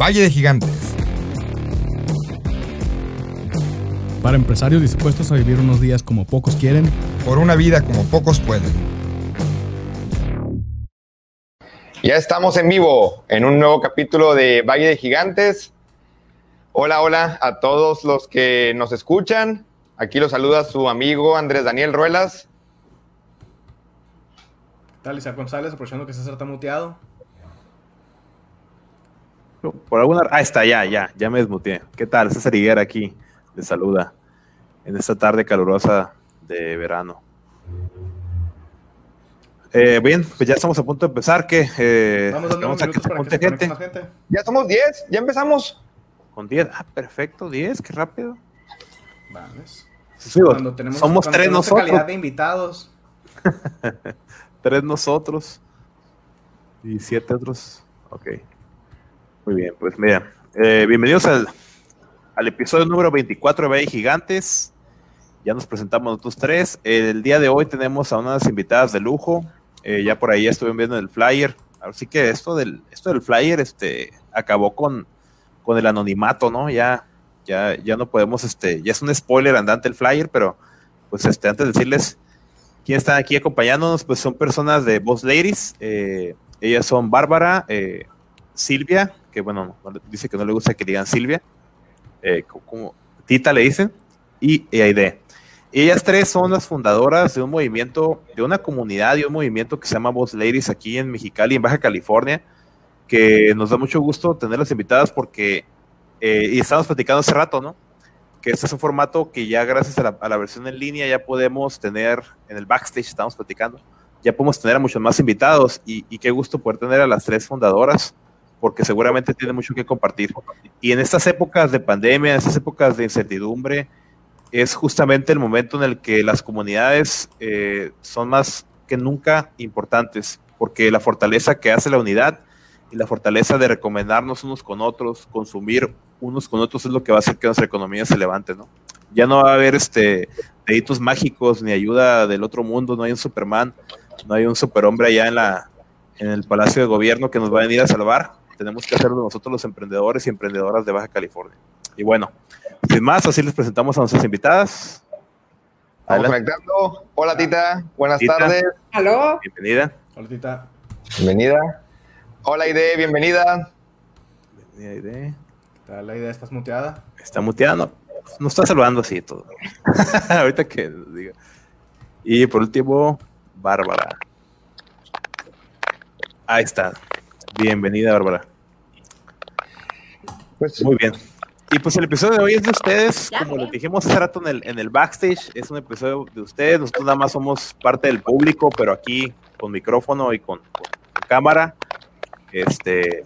Valle de Gigantes. Para empresarios dispuestos a vivir unos días como pocos quieren. Por una vida como pocos pueden. Ya estamos en vivo en un nuevo capítulo de Valle de Gigantes. Hola, hola a todos los que nos escuchan. Aquí los saluda su amigo Andrés Daniel Ruelas. ¿Qué tal, Isaac González? Aprovechando que César está muteado. Por alguna... Ah, está, ya, ya, ya me desmuteé. ¿Qué tal? César Higuera aquí, les saluda en esta tarde calurosa de verano. Eh, bien, pues ya estamos a punto de empezar. que eh, Vamos dando unos a que minutos se para que apunte gente. más gente. Ya somos 10, ya empezamos. Con 10. Ah, perfecto, 10, qué rápido. Sí, digo, Cuando tenemos, somos cuando tres tenemos nosotros. calidad de invitados. Tres nosotros y siete otros. Ok. Muy bien, pues mira, eh, bienvenidos al, al episodio número 24 de Valle Gigantes. Ya nos presentamos nosotros tres. El día de hoy tenemos a unas invitadas de lujo. Eh, ya por ahí estuvieron viendo el flyer. Así que esto del, esto del flyer este, acabó con, con el anonimato, ¿no? Ya, ya, ya no podemos, este, ya es un spoiler andante el flyer, pero pues este, antes de decirles quién están aquí acompañándonos, pues son personas de Boss Ladies. eh, ellas son Bárbara, eh, Silvia, que bueno, dice que no le gusta que digan Silvia, eh, co- como Tita le dicen, y Aide. Ellas tres son las fundadoras de un movimiento, de una comunidad, de un movimiento que se llama Boss Ladies aquí en Mexicali, en Baja California, que nos da mucho gusto tenerlas invitadas porque, eh, y estamos platicando hace rato, ¿no? que este es un formato que ya gracias a la, versión en línea ya podemos tener en el backstage, estamos platicando, ya podemos tener a muchos más invitados y qué gusto poder tener a las tres fundadoras porque seguramente tienen mucho que compartir. Y en estas épocas de pandemia, en estas épocas de incertidumbre, es justamente el momento en el que las comunidades eh, son más que nunca importantes, porque la fortaleza que hace la unidad y la fortaleza de recomendarnos unos con otros, consumir unos con otros es lo que va a hacer que nuestra economía se levante, ¿no? Ya no va a haber este deditos mágicos ni ayuda del otro mundo, no hay un Superman, no hay un superhombre allá en la en el Palacio de Gobierno que nos va a venir a salvar. Tenemos que hacerlo nosotros los emprendedores y emprendedoras de Baja California. Y bueno, sin más, así les presentamos a nuestras invitadas. Adelante. Hola, Tita. Buenas Tita. tardes. ¿Aló? Bienvenida. Hola, Tita. Bienvenida. Hola, Aide. Bienvenida. Bienvenida, Aide. ¿Qué tal la idea? ¿Estás muteada? Está muteando. No está saludando así todo. Ahorita que diga. Y por último, Bárbara. Ahí está. Bienvenida, Bárbara. Pues Muy bien. Y pues el episodio de hoy es de ustedes, como les dijimos hace rato en el, en el backstage, es un episodio de ustedes, nosotros nada más somos parte del público, pero aquí con micrófono y con, con cámara. Este,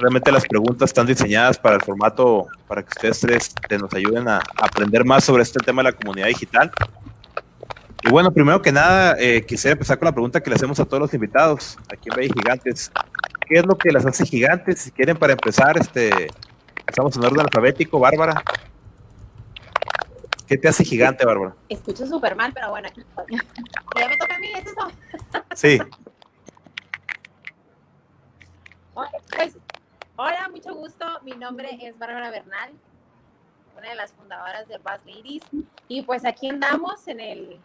realmente las preguntas están diseñadas para el formato, para que ustedes tres te nos ayuden a, a aprender más sobre este tema de la comunidad digital. Y bueno, primero que nada, eh, quisiera empezar con la pregunta que le hacemos a todos los invitados aquí en Valle Gigantes. ¿Qué es lo que las hace gigantes? Si quieren, para empezar, este, Estamos en orden alfabético, Bárbara. ¿Qué te hace gigante, Bárbara? Escucho súper mal, pero bueno, aquí estoy. Ya me toca a mí, ¿es eso? Sí, pues, hola, mucho gusto. Mi nombre es Bárbara Bernal, una de las fundadoras de Buzz Ladies. Y pues aquí andamos en el,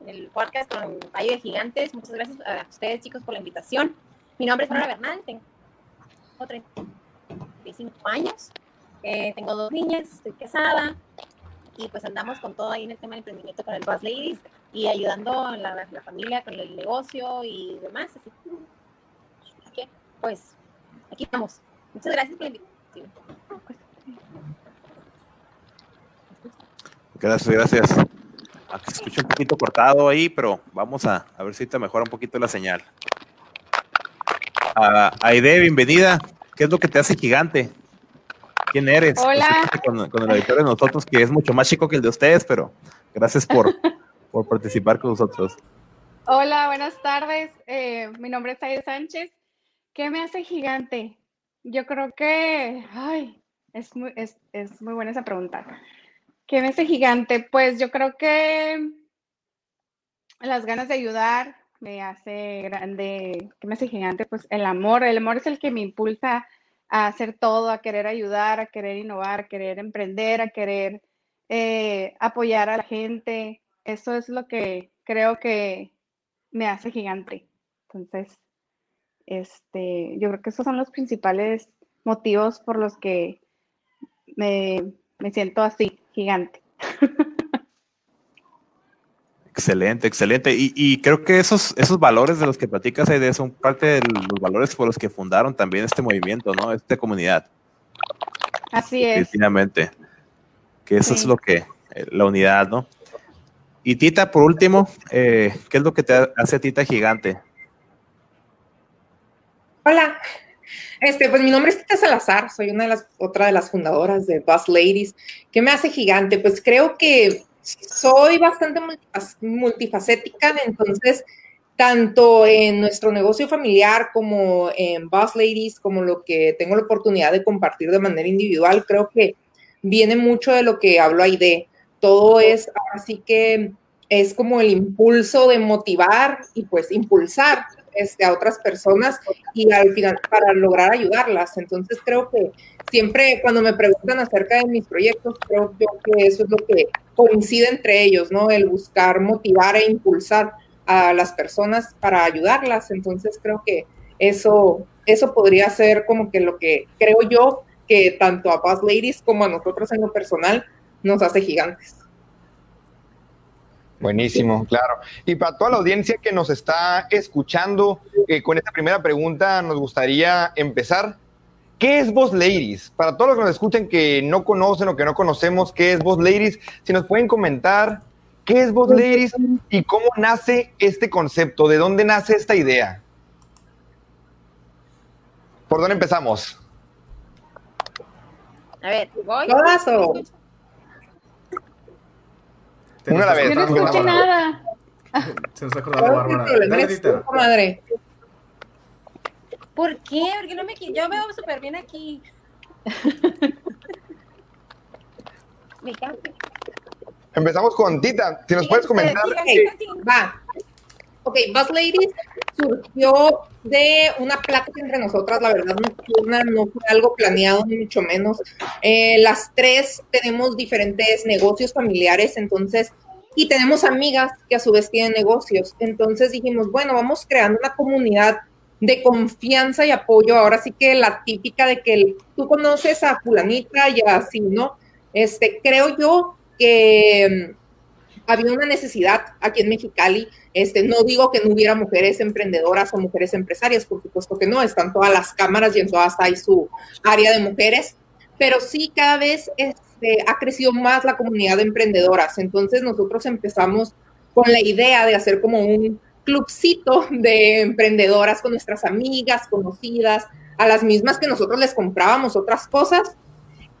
en el podcast con Valle de Gigantes. Muchas gracias a ustedes, chicos, por la invitación. Mi nombre es Bárbara Bernal, tengo 35 años, eh, tengo dos niñas, estoy casada. Y pues andamos con todo ahí en el tema del emprendimiento con el Buzz Ladies y ayudando a la, familia con el negocio y demás. Así que, pues, aquí estamos. Muchas gracias por la invitación. gracias, gracias. Aunque se escucha un poquito cortado ahí, pero vamos a, a ver si te mejora un poquito la señal. Ah, Aide, bienvenida. ¿Qué es lo que te hace gigante? ¿Quién eres? Hola. Preséntate Con, con el auditorio de nosotros, que es mucho más chico que el de ustedes, pero gracias por, por participar con nosotros. Hola, buenas tardes. Eh, mi nombre es Aide Sánchez. ¿Qué me hace gigante? Yo creo que, ay, es muy, es, es muy buena esa pregunta. ¿Qué me hace gigante? Pues yo creo que las ganas de ayudar me hace grande. ¿Qué me hace gigante? Pues el amor. El amor es el que me impulsa a hacer todo, a querer ayudar, a querer innovar, a querer emprender, a querer eh, apoyar a la gente. Eso es lo que creo que me hace gigante. Entonces, este, yo creo que esos son los principales motivos por los que me, me siento así, gigante. Excelente, excelente. Y, y, creo que esos, esos valores de los que platicas, Aide, son parte de los valores por los que fundaron también este movimiento, ¿no? Esta comunidad. Así es. Definitivamente. Que eso sí. es lo que, eh, la unidad, ¿no? Y Tita, por último, eh, ¿qué es lo que te hace Tita gigante? Hola, este, pues mi nombre es Tita Salazar, soy una de las, otra de las fundadoras de Boss Ladies. ¿Qué me hace gigante? Pues creo que soy bastante multifacética, entonces, tanto en nuestro negocio familiar como en Boss Ladies, como lo que tengo la oportunidad de compartir de manera individual, creo que viene mucho de lo que hablo ahí de. Todo es, así que es como el impulso de motivar y pues impulsar este, a otras personas y al final para lograr ayudarlas. Entonces creo que siempre cuando me preguntan acerca de mis proyectos, creo yo que eso es lo que coincide entre ellos, ¿no? El buscar motivar e impulsar a las personas para ayudarlas. Entonces creo que eso, eso podría ser como que lo que creo yo que tanto a Boss Ladies como a nosotros en lo personal nos hace gigantes. Buenísimo, claro. Y para toda la audiencia que nos está escuchando, eh, con esta primera pregunta nos gustaría empezar. ¿Qué es Boss Ladies? Para todos los que nos escuchen que no conocen o que no conocemos qué es Boss Ladies, si nos pueden comentar qué es Boss Ladies y cómo nace este concepto, de dónde nace esta idea. ¿Por dónde empezamos? A ver, voy. ¿Todas o? Una a la vez. Yo no escuché nada. Se nos está acordando Bárbara. Dale, Tita. madre. ¿Por qué? Porque no me yo veo súper bien aquí. me encanta. Empezamos con Tita. Si nos puedes comentar. Ok, va. Ok, Buzz Ladies surgió de una plática entre nosotras, la verdad, nocturna, no fue algo planeado, ni mucho menos. Eh, las tres tenemos diferentes negocios familiares, entonces, y tenemos amigas que a su vez tienen negocios. Entonces dijimos, bueno, vamos creando una comunidad de confianza y apoyo. Ahora sí que la típica de que tú conoces a fulanita y así, ¿no? Este, creo yo que había una necesidad aquí en Mexicali. Este, no digo que no hubiera mujeres emprendedoras o mujeres empresarias, por supuesto que no, están todas las cámaras y en todas hay su área de mujeres, pero sí cada vez este, ha crecido más la comunidad de emprendedoras. Entonces nosotros empezamos con la idea de hacer como un clubcito de emprendedoras con nuestras amigas, conocidas, a las mismas que nosotros les comprábamos otras cosas.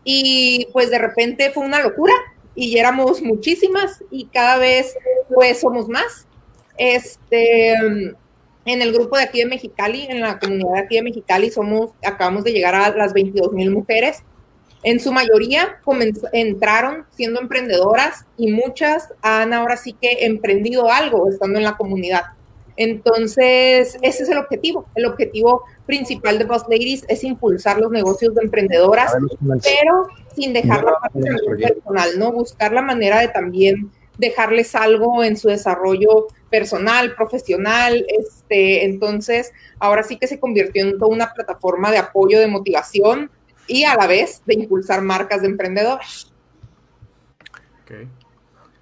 Y pues de repente fue una locura y éramos muchísimas y cada vez pues somos más. Este, en el grupo de aquí de Mexicali, en la comunidad de aquí de Mexicali, somos, acabamos de llegar a las 22 mil mujeres. En su mayoría entraron siendo emprendedoras y muchas han ahora sí que emprendido algo estando en la comunidad. Entonces, ese es el objetivo. El objetivo principal de Boss Ladies es impulsar los negocios de emprendedoras, pero sin dejar la parte personal, ¿no? Buscar la manera de también dejarles algo en su desarrollo personal, profesional, este, entonces ahora sí que se convirtió en toda una plataforma de apoyo, de motivación y a la vez de impulsar marcas de emprendedores. Okay.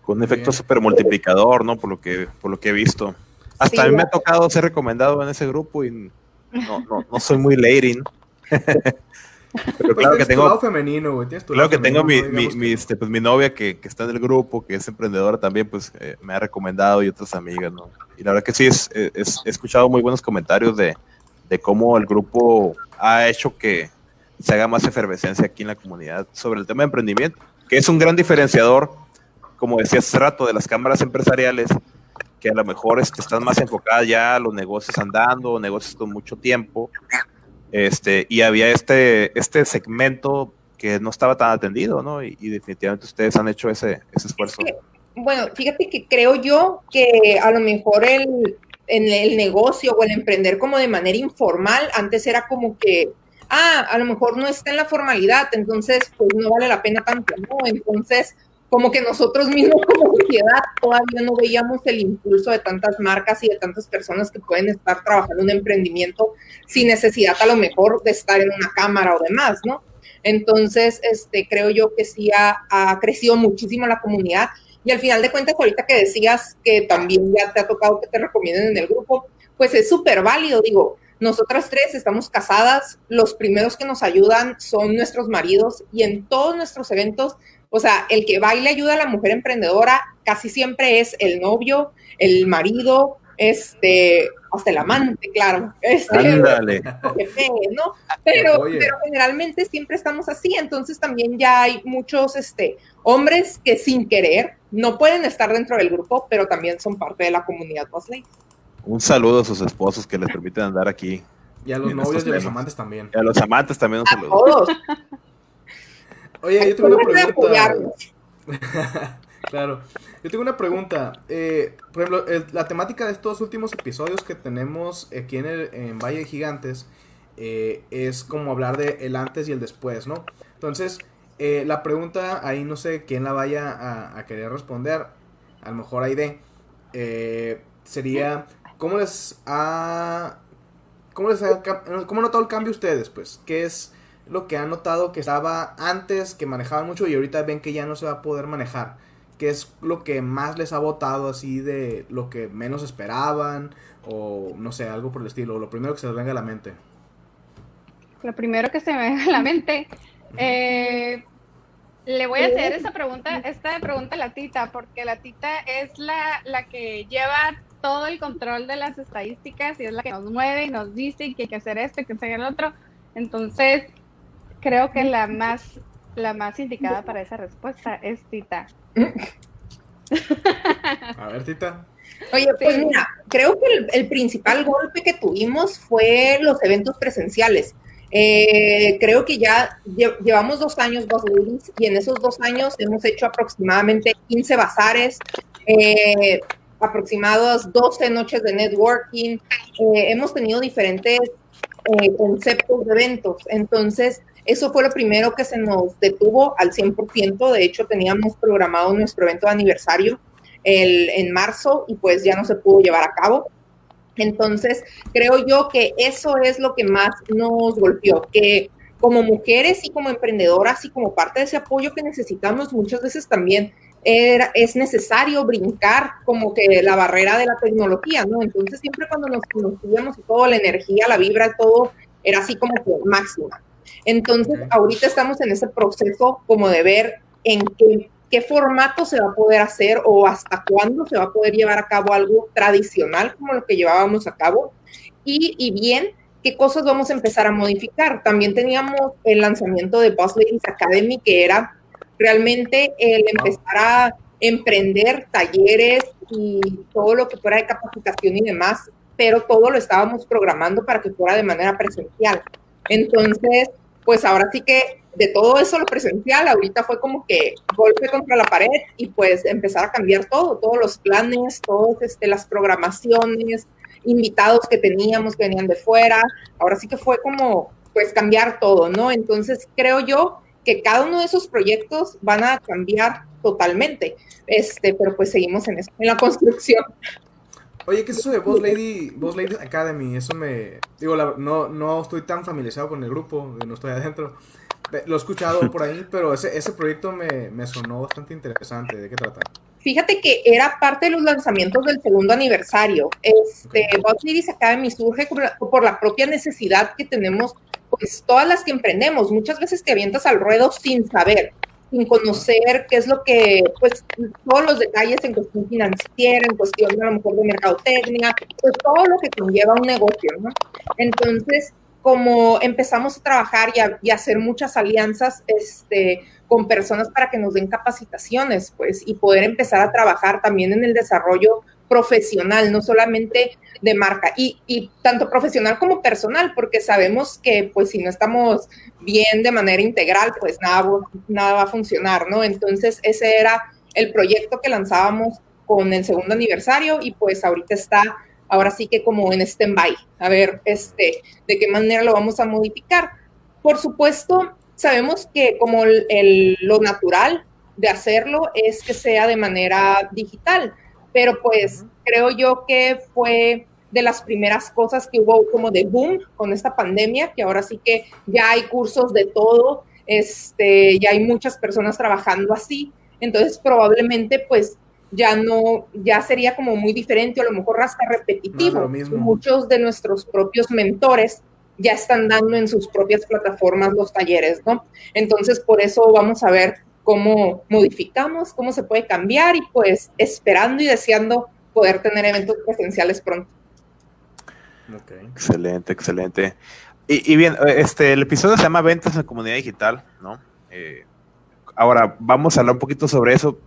Con un efecto súper multiplicador, ¿no? Por lo que, por lo que he visto. Hasta sí, a mí me ha tocado ser recomendado en ese grupo y no, no, no soy muy lady. Pero claro que tengo. femenino, güey. Claro que tengo mi, mi, mi, este, pues, mi novia que, que, está en el grupo, que es emprendedora también, pues eh, me ha recomendado y otras amigas, ¿no? Y la verdad que sí, es, es, he escuchado muy buenos comentarios de, de cómo el grupo ha hecho que se haga más efervescencia aquí en la comunidad sobre el tema de emprendimiento, que es un gran diferenciador, como decía hace rato, de las cámaras empresariales, que a lo mejor este, están más enfocadas ya a los negocios andando, negocios con mucho tiempo, este, y había este, este segmento que no estaba tan atendido, ¿no? Y, y definitivamente ustedes han hecho ese, ese esfuerzo. Bueno, fíjate que creo yo que a lo mejor el, en el negocio o el emprender como de manera informal, antes era como que ah, a lo mejor no está en la formalidad, entonces pues no vale la pena tanto, ¿no? Entonces, como que nosotros mismos como sociedad todavía no veíamos el impulso de tantas marcas y de tantas personas que pueden estar trabajando un emprendimiento sin necesidad a lo mejor de estar en una cámara o demás, ¿no? Entonces, este, creo yo que sí ha, ha crecido muchísimo la comunidad y al final de cuentas, ahorita que decías que también ya te ha tocado que te recomienden en el grupo, pues es súper válido, digo, nosotras tres estamos casadas, los primeros que nos ayudan son nuestros maridos y en todos nuestros eventos, o sea, el que va y le ayuda a la mujer emprendedora casi siempre es el novio, el marido, este, hasta el amante, claro. Este, Ándale. ¿no? Pero, pero generalmente siempre estamos así, entonces también ya hay muchos este, hombres que sin querer no pueden estar dentro del grupo, pero también son parte de la comunidad Bosley. Un saludo a sus esposos que les permiten andar aquí. Y a los novios y a los amantes también. Y a los amantes también un A saludo. todos. Oye, yo tengo una pregunta. claro. Yo tengo una pregunta. Eh, por ejemplo, el- la temática de estos últimos episodios que tenemos aquí en, el, en Valle de Gigantes eh, es como hablar de el antes y el después, ¿no? Entonces, eh, la pregunta ahí no sé quién la vaya a, a querer responder. A lo mejor Aide. Eh, sería, ¿cómo les ha... ¿Cómo les ha, cómo han notado el cambio ustedes? Pues, ¿qué es lo que han notado que estaba antes, que manejaban mucho y ahorita ven que ya no se va a poder manejar? ¿Qué es lo que más les ha votado así de lo que menos esperaban? O no sé, algo por el estilo. Lo primero que se les venga a la mente. Lo primero que se me viene a la mente, eh, le voy a hacer esa pregunta, esta pregunta a la tita, porque la tita es la, la que lleva todo el control de las estadísticas y es la que nos mueve y nos dice que hay que hacer esto y que hacer el otro. Entonces, creo que la más, la más indicada para esa respuesta es tita. A ver, Tita. Oye, pues mira, creo que el, el principal golpe que tuvimos fue los eventos presenciales. Eh, creo que ya lle- llevamos dos años Boss Ladies, y en esos dos años hemos hecho aproximadamente 15 bazares, eh, aproximados 12 noches de networking, eh, hemos tenido diferentes eh, conceptos de eventos. Entonces, eso fue lo primero que se nos detuvo al 100%. De hecho, teníamos programado nuestro evento de aniversario el, en marzo y pues ya no se pudo llevar a cabo. Entonces, creo yo que eso es lo que más nos golpeó, que como mujeres y como emprendedoras y como parte de ese apoyo que necesitamos, muchas veces también era, es necesario brincar como que la barrera de la tecnología, ¿no? Entonces, siempre cuando nos conocíamos y todo, la energía, la vibra, todo era así como que máxima. Entonces, Ok. ahorita estamos en ese proceso como de ver en qué, qué formato se va a poder hacer o hasta cuándo se va a poder llevar a cabo algo tradicional como lo que llevábamos a cabo y, y bien qué cosas vamos a empezar a modificar. También teníamos el lanzamiento de Boss Ladies Academy que era realmente el empezar a emprender talleres y todo lo que fuera de capacitación y demás, pero todo lo estábamos programando para que fuera de manera presencial. Entonces, pues ahora sí que de todo eso lo presencial, ahorita fue como que golpe contra la pared y pues empezar a cambiar todo, todos los planes, todas este, las programaciones, invitados que teníamos que venían de fuera, ahora sí que fue como pues cambiar todo, ¿no? Entonces creo yo que cada uno de esos proyectos van a cambiar totalmente, este, pero pues seguimos en eso, en la construcción. Oye, ¿qué es eso de Boss Lady, Boss Lady Academy? Eso me... Digo, la- no, no estoy tan familiarizado con el grupo, no estoy adentro. Lo he escuchado por ahí, pero ese, ese proyecto me, me sonó bastante interesante. ¿De qué trata? Fíjate que era parte de los lanzamientos del segundo aniversario. Este, Boss Ladies Academy surge por la, por la propia necesidad que tenemos, pues todas las que emprendemos. Muchas veces te avientas al ruedo sin saber, sin conocer qué es lo que, pues todos los detalles en cuestión financiera, en cuestión a lo mejor de mercadotecnia, pues todo lo que conlleva un negocio, ¿no? Entonces, como empezamos a trabajar y a, y hacer muchas alianzas, este, con personas para que nos den capacitaciones, pues, y poder empezar a trabajar también en el desarrollo profesional, no solamente de marca, y, y tanto profesional como personal, porque sabemos que, pues, si no estamos bien de manera integral, pues nada, nada va a funcionar, ¿no? Entonces, ese era el proyecto que lanzábamos con el segundo aniversario y pues ahorita está, ahora sí que como en stand-by, a ver, este, de qué manera lo vamos a modificar. Por supuesto, sabemos que como el, lo natural de hacerlo es que sea de manera digital, pero pues creo yo que fue de las primeras cosas que hubo como de boom con esta pandemia, que ahora sí que ya hay cursos de todo, este, ya hay muchas personas trabajando así, entonces probablemente pues ya no, ya sería como muy diferente, o a lo mejor hasta repetitivo. Muchos de nuestros propios mentores ya están dando en sus propias plataformas los talleres, ¿no? Entonces, por eso vamos a ver cómo modificamos, cómo se puede cambiar y pues esperando y deseando poder tener eventos presenciales pronto. Excelente, excelente. Y, bien, este, el episodio se llama Ventas en la Comunidad Digital, ¿no? Eh, ahora, vamos a hablar un poquito sobre eso.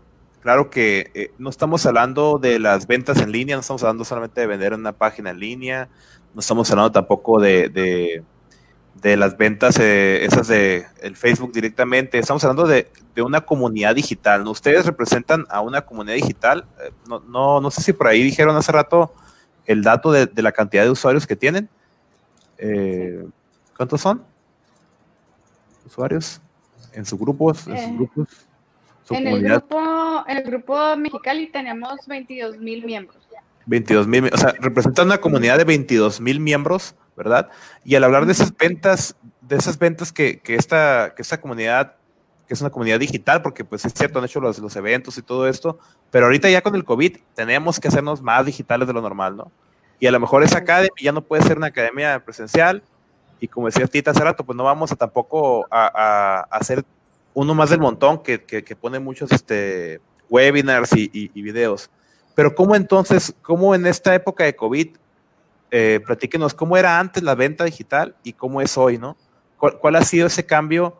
Claro que eh, no estamos hablando de las ventas en línea, no estamos hablando solamente de vender en una página en línea, no estamos hablando tampoco de, de, las ventas eh, esas de el Facebook directamente, estamos hablando de, una comunidad digital. ¿no? Ustedes representan a una comunidad digital, eh, no, no, no sé si por ahí dijeron hace rato el dato de, la cantidad de usuarios que tienen. Eh, ¿Cuántos son? ¿Usuarios? ¿En sus grupos? ¿En sus grupos? en, el grupo, en el grupo Mexicali tenemos 22 mil miembros. 22 mil, o sea, representan una comunidad de 22 mil miembros, ¿verdad? Y al hablar de esas ventas, de esas ventas que, que, esta, que esta comunidad, que es una comunidad digital, porque pues es cierto, han hecho los, los eventos y todo esto, pero ahorita ya con el COVID tenemos que hacernos más digitales de lo normal, ¿no? Y a lo mejor esa academia ya no puede ser una academia presencial, y como decía Tita hace rato, pues no vamos a tampoco a, a, hacer uno más del montón que, que, que pone muchos este, webinars y, y, y videos pero ¿cómo entonces, cómo en esta época de COVID, eh, platíquenos cómo era antes la venta digital y cómo es hoy, ¿no? ¿Cuál, ha sido ese cambio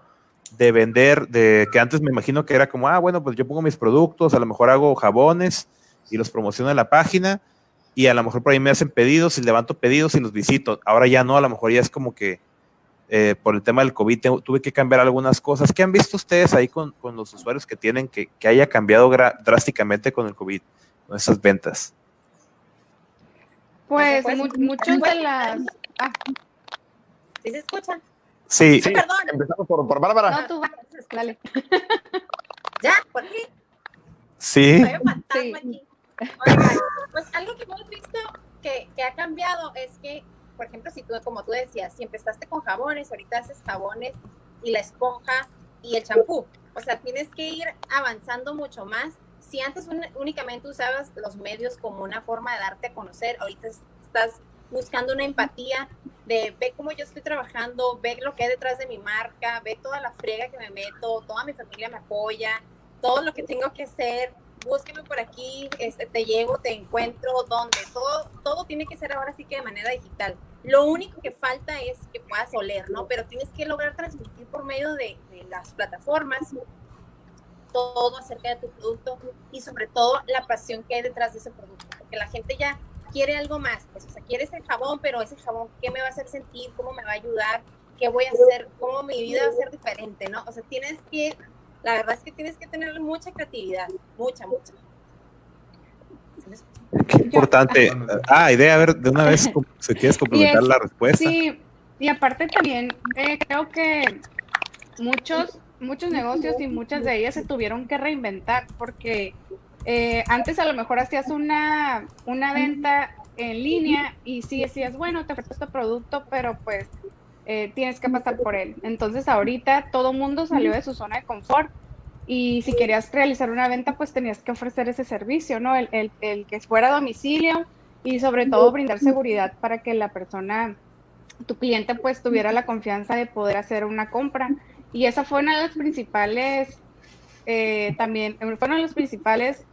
de vender, de que antes me imagino que era como, ah, bueno, pues yo pongo mis productos, a lo mejor hago jabones y los promociono en la página y a lo mejor por ahí me hacen pedidos y levanto pedidos y los visito. Ahora ya no, a lo mejor ya es como que eh, por el tema del COVID tuve que cambiar algunas cosas. ¿Qué han visto ustedes ahí con, con los usuarios que tienen que, que haya cambiado drásticamente con el COVID? esas ventas? Pues muchos de las... Ah. ¿Sí se escuchan? Sí. sí. Perdón. Empezamos por, por Bárbara. No, tú dale. ¿Ya? ¿Por qué? Sí. sí. Oigan, pues algo que hemos visto que, que, ha cambiado es que, por ejemplo, si tú, como tú decías, si empezaste con jabones, ahorita haces jabones y la esponja y el champú. O sea, tienes que ir avanzando mucho más si antes únicamente usabas los medios como una forma de darte a conocer, ahorita estás buscando una empatía de ve cómo yo estoy trabajando, ve lo que hay detrás de mi marca, ve toda la frega que me meto, toda mi familia me apoya, todo lo que tengo que hacer, búsqueme por aquí, este, te llego, te encuentro, dónde, todo, todo tiene que ser ahora sí que de manera digital. Lo único que falta es que puedas oler, ¿no? Pero tienes que lograr transmitir por medio de, de las plataformas todo acerca de tu producto y sobre todo la pasión que hay detrás de ese producto, porque la gente ya quiere algo más, pues, o sea, quiere ese jabón, pero ese jabón, ¿qué me va a hacer sentir? ¿Cómo me va a ayudar? ¿Qué voy a hacer? ¿Cómo mi vida va a ser diferente? ¿no? O sea, tienes que, la verdad es que tienes que tener mucha creatividad, mucha, mucha. Qué importante. Ah, idea, a ver, de una vez, si quieres complementar la respuesta. Sí, y aparte también eh, creo que muchos muchos negocios y muchas de ellas se tuvieron que reinventar porque eh, antes a lo mejor hacías una, una venta en línea y sí decías, bueno, te ofrezco este producto, pero pues eh, tienes que pasar por él. Entonces ahorita todo mundo salió de su zona de confort y si querías realizar una venta, pues tenías que ofrecer ese servicio, ¿no? El, el, el que fuera a domicilio y sobre todo brindar seguridad para que la persona, tu cliente, pues tuviera la confianza de poder hacer una compra. Y esa fue una de las principales, eh, también, fue una de las principales,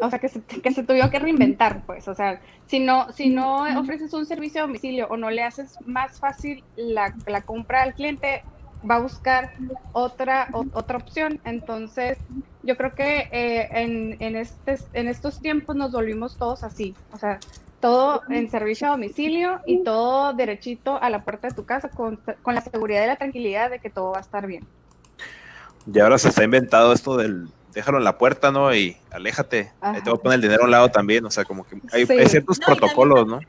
o sea, que se, que se tuvieron que reinventar, pues, o sea, si no, si no ofreces un servicio a domicilio o no le haces más fácil la, la compra al cliente, va a buscar otra, otra opción. Entonces, yo creo que eh, en, en, este, en estos tiempos nos volvimos todos así, o sea, todo en servicio a domicilio y todo derechito a la puerta de tu casa con, con, la seguridad y la tranquilidad de que todo va a estar bien. Y ahora se está inventado esto del déjalo en la puerta, ¿no? Y aléjate. te voy a poner el dinero a un lado también. O sea, como que hay, ciertos protocolos, ¿no?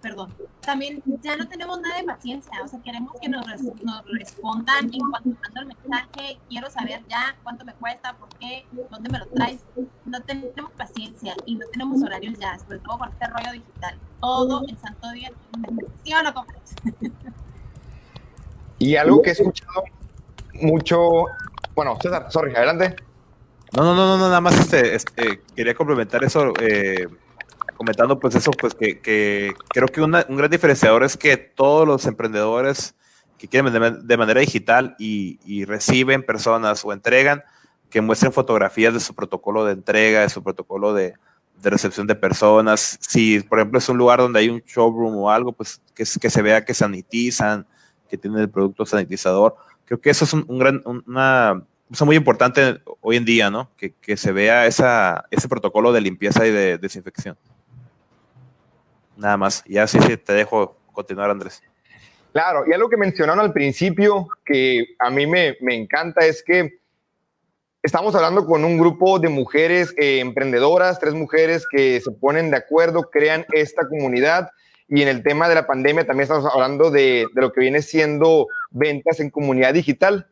Perdón, también ya no tenemos nada de paciencia, o sea, queremos que nos, nos respondan en cuanto mando el mensaje, quiero saber ya cuánto me cuesta, por qué, dónde me lo traes, no tenemos paciencia y no tenemos horarios ya, sobre todo por este rollo digital, todo el santo día, ¿sí o no, Y algo que he escuchado mucho, bueno, César, sorry, adelante. No, no, no, no, nada más este, este quería complementar eso, eh, comentando pues eso, pues que, creo que un gran diferenciador es que todos los emprendedores que quieren de, de manera digital y, reciben personas o entregan, que muestren fotografías de su protocolo de entrega, de su protocolo de, recepción de personas. Si, por ejemplo, es un lugar donde hay un showroom o algo, pues que, que se vea que sanitizan, que tienen el producto sanitizador. Creo que eso es un, gran, una es muy importante hoy en día, ¿no? Que, que se vea esa, ese protocolo de limpieza y de desinfección. Nada más. Ya sí, sí, te dejo continuar, Andrés. Claro, y algo que mencionaron al principio que a mí me, me encanta es que estamos hablando con un grupo de mujeres eh, emprendedoras, tres mujeres que se ponen de acuerdo, crean esta comunidad. Y en el tema de la pandemia también estamos hablando de, de lo que viene siendo ventas en comunidad digital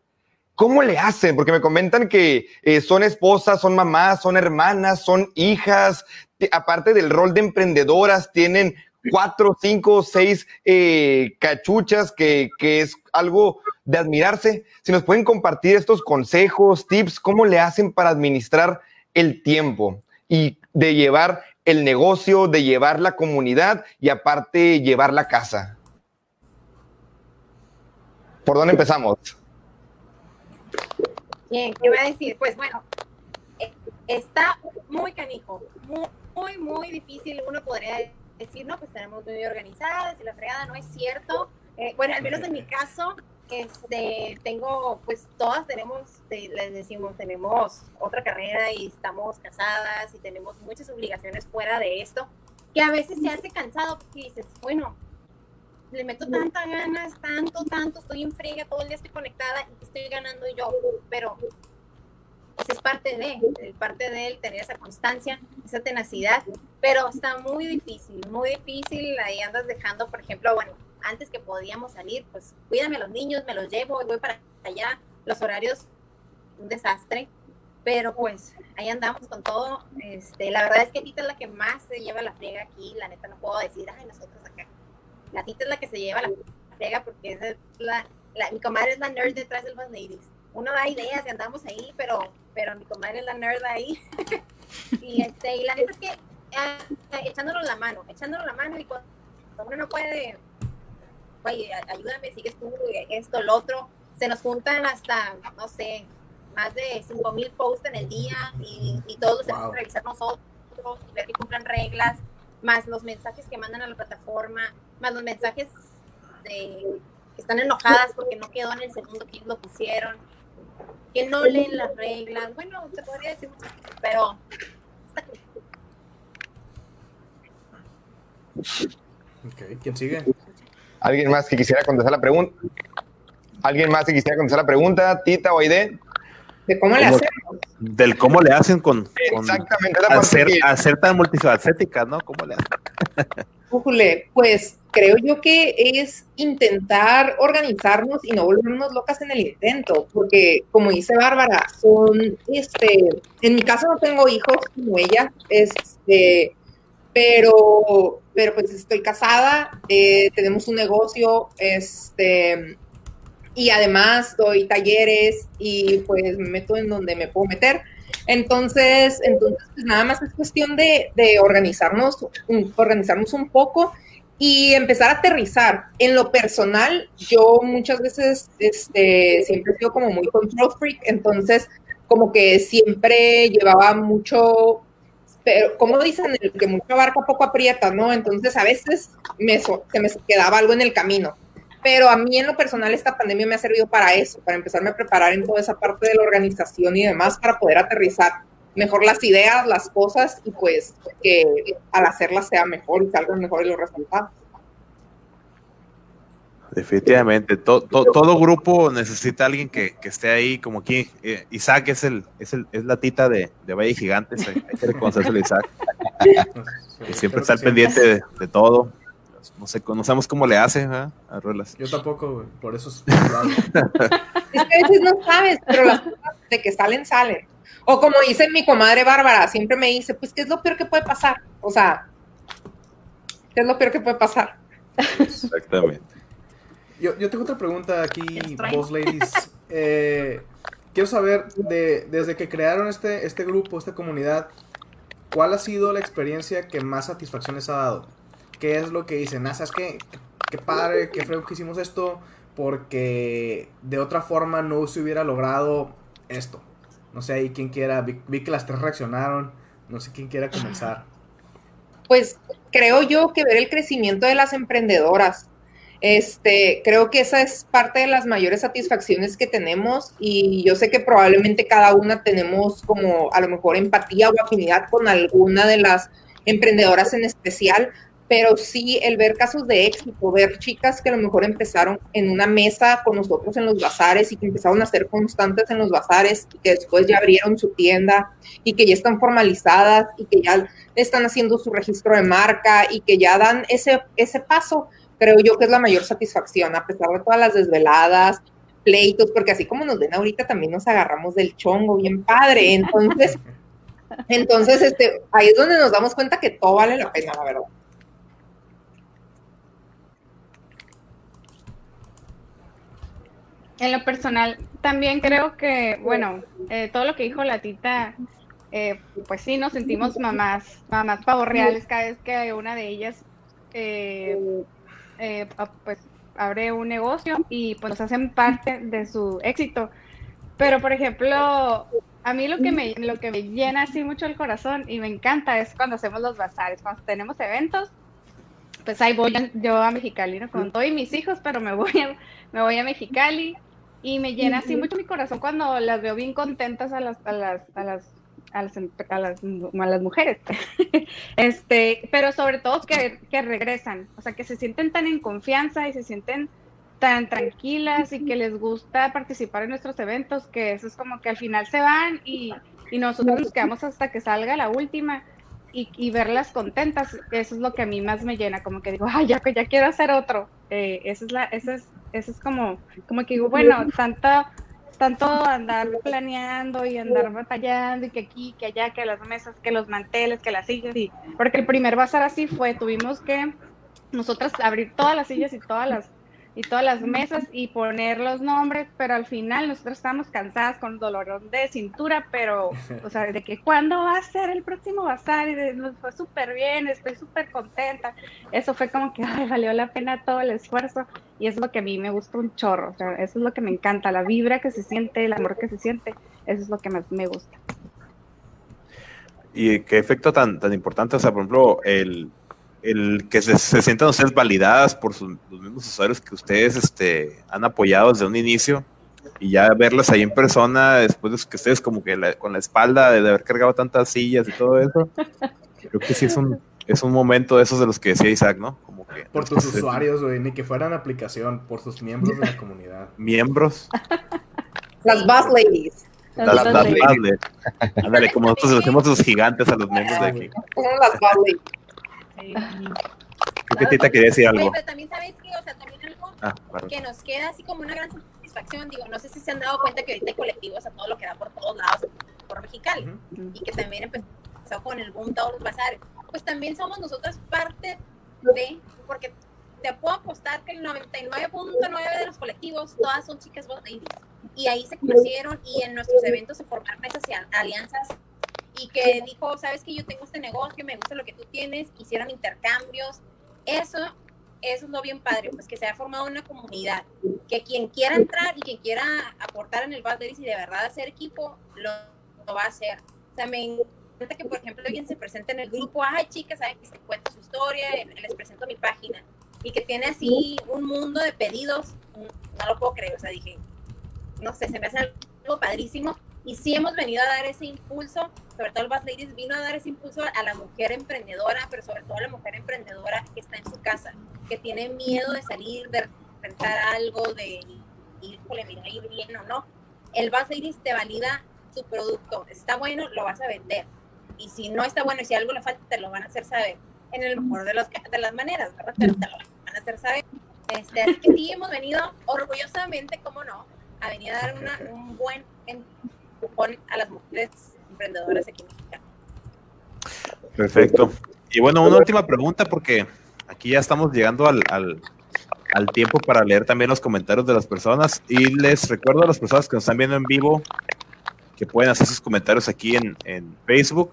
¿Cómo le hacen? Porque me comentan que eh, son esposas, son mamás, son hermanas, son hijas. Aparte del rol de emprendedoras, tienen cuatro, cinco, seis eh, cachuchas, que, que, es algo de admirarse. Si nos pueden compartir estos consejos, tips, ¿cómo le hacen para administrar el tiempo y de llevar el negocio, de llevar la comunidad y aparte llevar la casa? ¿Por dónde empezamos? Bien, ¿qué voy a decir? Pues bueno, eh, está muy canijo, muy, muy, difícil. Uno podría decir, no, pues tenemos muy organizadas y la fregada no es cierto. Eh, bueno, al menos en mi caso, este, tengo, pues todas tenemos, les decimos, tenemos otra carrera y estamos casadas y tenemos muchas obligaciones fuera de esto, que a veces se hace cansado porque dices, bueno, le meto tantas ganas, tanto, tanto, estoy en frega, todo el día estoy conectada y estoy ganando yo, pero es parte de, es parte de él, tener esa constancia, esa tenacidad, pero está muy difícil, muy difícil, ahí andas dejando, por ejemplo, bueno, antes que podíamos salir, pues cuídame a los niños, me los llevo, voy para allá, los horarios, un desastre, pero pues ahí andamos con todo, este, la verdad es que Tita es la que más se lleva la friega aquí, la neta no puedo decir, ay, nosotros acá la tita es la que se lleva la frega porque es la, la, mi comadre es la nerd detrás del Ladies. Uno da ideas y andamos ahí, pero, pero mi comadre es la nerd ahí. y, este, y la neta es que eh, echándolo la mano, echándolo la mano y cuando uno no puede, oye, ayúdame, sigues tú, esto, lo otro, se nos juntan hasta, no sé, más de 5 mil posts en el día y, y todos los wow. tenemos que revisar nosotros y ver que cumplan reglas, más los mensajes que mandan a la plataforma, más los mensajes de que están enojadas porque no quedó en el segundo que lo pusieron, que no leen las reglas. Bueno, te podría decir muchas cosas, pero Ok, ¿quién sigue? ¿Alguien más que quisiera contestar la pregunta? ¿Alguien más que quisiera contestar la pregunta? ¿Tita o Aide? ¿De cómo le hacen? Del cómo le hacen con, Exactamente, que... al ser tan multifacética, ¿no? ¿Cómo le hacen? Ujule, pues creo yo que es intentar organizarnos y no volvernos locas en el intento, porque como dice Bárbara, son, este, en mi caso no tengo hijos como ella, este, pero, pero pues estoy casada, eh, tenemos un negocio, este, y además doy talleres y pues me meto en donde me puedo meter. Entonces, entonces pues nada más es cuestión de, de organizarnos, un, organizarnos un poco y empezar a aterrizar. En lo personal, yo muchas veces este, siempre he sido como muy control freak, entonces como que siempre llevaba mucho, pero como dicen, que mucho abarca poco aprieta, ¿no? Entonces a veces me, se me quedaba algo en el camino pero a mí en lo personal esta pandemia me ha servido para eso, para empezarme a preparar en toda esa parte de la organización y demás para poder aterrizar mejor las ideas, las cosas y pues que al hacerlas sea mejor y salgan mejores los resultados. Definitivamente, to, to, todo grupo necesita alguien que, que esté ahí, como aquí. Eh, Isaac es el, es el es la tita de, de Valle Gigantes, hay que reconocerse a Isaac, que siempre está al pendiente de, de todo no sé, conocemos cómo le hace ¿verdad? a Rolas. Yo tampoco, güey, por eso es... Es que a veces no sabes, pero las cosas de que salen, salen. O como dice mi comadre Bárbara, siempre me dice, pues, ¿qué es lo peor que puede pasar? O sea, ¿qué es lo peor que puede pasar? Exactamente. Yo, yo tengo otra pregunta aquí. Boss Ladies. Eh, quiero saber, de, desde que crearon este, este grupo, esta comunidad, ¿cuál ha sido la experiencia que más satisfacción les ha dado? ¿Qué es lo que dicen? Ah, ¿sabes qué? Qué padre, qué feo que hicimos esto, porque de otra forma no se hubiera logrado esto. No sé, ahí quién quiera, vi, vi que las tres reaccionaron, no sé quién quiera comenzar. Pues creo yo que ver el crecimiento de las emprendedoras. Este, creo que esa es parte de las mayores satisfacciones que tenemos y yo sé que probablemente cada una tenemos como a lo mejor empatía o afinidad con alguna de las emprendedoras en especial, pero sí el ver casos de éxito, ver chicas que a lo mejor empezaron en una mesa con nosotros en los bazares y que empezaron a ser constantes en los bazares y que después ya abrieron su tienda y que ya están formalizadas y que ya están haciendo su registro de marca y que ya dan ese, ese paso, creo yo que es la mayor satisfacción, a pesar de todas las desveladas, pleitos, porque así como nos ven ahorita también nos agarramos del chongo, bien padre, entonces, entonces este, ahí es donde nos damos cuenta que todo vale la pena, la verdad. En lo personal, también creo que, bueno, eh, todo lo que dijo la tita, eh, pues sí, nos sentimos mamás, mamás pavorreales cada vez que una de ellas, eh, eh, pues, abre un negocio y pues nos hacen parte de su éxito. Pero, por ejemplo, a mí lo que me, lo que me llena así mucho el corazón y me encanta es cuando hacemos los bazares, cuando tenemos eventos, pues ahí voy yo a Mexicali, ¿no? Con todos mis hijos, pero me voy a, me voy a Mexicali y me llena así mucho mi corazón cuando las veo bien contentas a las, a las, a las, a las, a las, a las mujeres. este, pero sobre todo que, que regresan, o sea, que se sienten tan en confianza y se sienten tan tranquilas y que les gusta participar en nuestros eventos, que eso es como que al final se van y, y nosotros nos quedamos hasta que salga la última y, y verlas contentas, eso es lo que a mí más me llena, como que digo, ay, ya, ya quiero hacer otro. Eh, esa es la, esa es, eso es como, como que digo, bueno, tanto, tanto andar planeando y andar batallando y que aquí, que allá, que las mesas, que los manteles, que las sillas, y porque el primer bazar así fue, tuvimos que nosotras abrir todas las sillas y todas las y todas las mesas y poner los nombres, pero al final nosotros estábamos cansadas con dolor de cintura, pero, o sea, de que cuándo va a ser el próximo bazar y de- nos fue súper bien, estoy súper contenta. Eso fue como que, ay, valió la pena todo el esfuerzo y es lo que a mí me gusta un chorro, o sea, eso es lo que me encanta, la vibra que se siente, el amor que se siente, eso es lo que más me gusta. Y qué efecto tan, tan importante, o sea, por ejemplo, el, el que se, se sientan ustedes validadas por sus, los mismos usuarios que ustedes este, han apoyado desde un inicio y ya verlas ahí en persona después de que ustedes como que la- con la espalda de, de haber cargado tantas sillas y todo eso, creo que sí es un, es un momento de esos de los que decía Isaac, ¿no? Como que Por tus usuarios, güey, ni que fueran aplicación, por sus miembros de la comunidad. miembros, Las Boss Ladies. las, las, las- ándale, como nosotros le decimos los gigantes a los miembros de aquí. Son las Boss Ladies. Sí. Creo que Tita quería decir Oye, algo. pero también sabes que, o sea, también algo Ah, que nos queda así como una gran satisfacción, digo, no sé si se han dado cuenta que ahorita hay colectivos a todo lo que da por todos lados, por Mexicali, Ujú. y que también empezó con el boom todos los bazares, pues también somos nosotras parte de, porque te puedo apostar que el 99.9 de los colectivos, todas son chicas ladies, y ahí se conocieron y en nuestros eventos se formaron esas alianzas y que dijo, sabes que yo tengo este negocio, me gusta lo que tú tienes, hicieron intercambios, eso, eso es lo bien padre, pues que se ha formado una comunidad, que quien quiera entrar y quien quiera aportar en el Bad Ladies y de verdad hacer equipo, lo, lo va a hacer. O sea, me encanta que, por ejemplo, alguien se presente en el grupo, ay chicas, saben que se cuenta su historia, les presento mi página, y que tiene así un mundo de pedidos, no lo puedo creer, o sea, dije, no sé, se me hace algo padrísimo, y sí hemos venido a dar ese impulso, sobre todo el Bass Ladies vino a dar ese impulso a la mujer emprendedora, pero sobre todo a la mujer emprendedora que está en su casa, que tiene miedo de salir, de rentar algo, de híjole, mira, ir bien o no. El Bass Ladies te valida tu producto. Está bueno, lo vas a vender. Y si no está bueno si algo le falta, te lo van a hacer saber. en el mejor de, los, de las maneras, ¿verdad? Pero te lo van a hacer saber. Este, sí, hemos venido orgullosamente, como no, a venir a dar una, un buen empujón a las mujeres emprendedoras aquí en México. Perfecto. Y bueno, una última pregunta porque aquí ya estamos llegando al, al, al, tiempo para leer también los comentarios de las personas y les recuerdo a las personas que nos están viendo en vivo que pueden hacer sus comentarios aquí en, en Facebook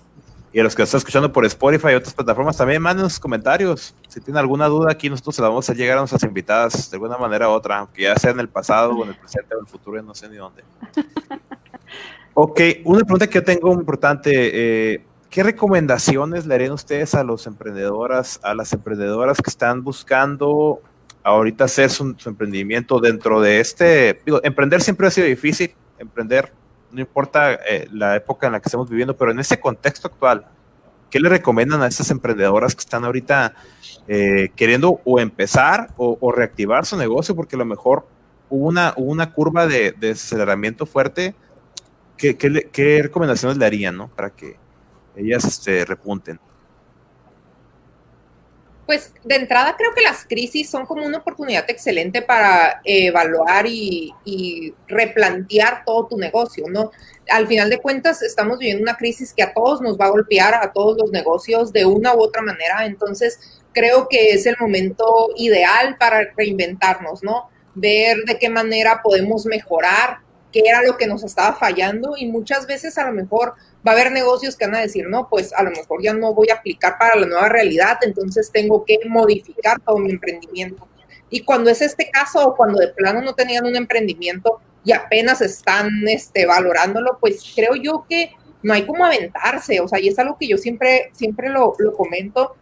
y a los que nos están escuchando por Spotify y otras plataformas también manden sus comentarios. Si tienen alguna duda aquí nosotros se la vamos a llegar a nuestras invitadas de alguna manera u otra, aunque ya sea en el pasado o en el presente o en el futuro, no sé ni dónde. Ok, una pregunta que yo tengo importante. Eh, ¿Qué recomendaciones le harían ustedes a los emprendedoras, a las emprendedoras que están buscando ahorita hacer su, emprendimiento dentro de este? Emprender siempre ha sido difícil, emprender, no importa eh, la época en la que estamos viviendo, pero en ese contexto actual, ¿qué le recomiendan a estas emprendedoras que están ahorita eh, queriendo o empezar o, reactivar su negocio? Porque a lo mejor hubo una, una curva de, de aceleramiento fuerte. ¿Qué, qué, ¿Qué recomendaciones le harían ¿no? para que ellas este, repunten? Pues de entrada creo que las crisis son como una oportunidad excelente para evaluar y, y, replantear todo tu negocio, ¿no? Al final de cuentas estamos viviendo una crisis que a todos nos va a golpear, a todos los negocios de una u otra manera, entonces creo que es el momento ideal para reinventarnos, ¿no? Ver de qué manera podemos mejorar, qué era lo que nos estaba fallando y muchas veces a lo mejor va a haber negocios que van a decir, no, pues a lo mejor ya no voy a aplicar para la nueva realidad, entonces tengo que modificar todo mi emprendimiento. Y cuando es este caso o cuando de plano no tenían un emprendimiento y apenas están este, valorándolo, pues creo yo que no hay como aventarse, o sea, y es algo que yo siempre, siempre lo, lo comento,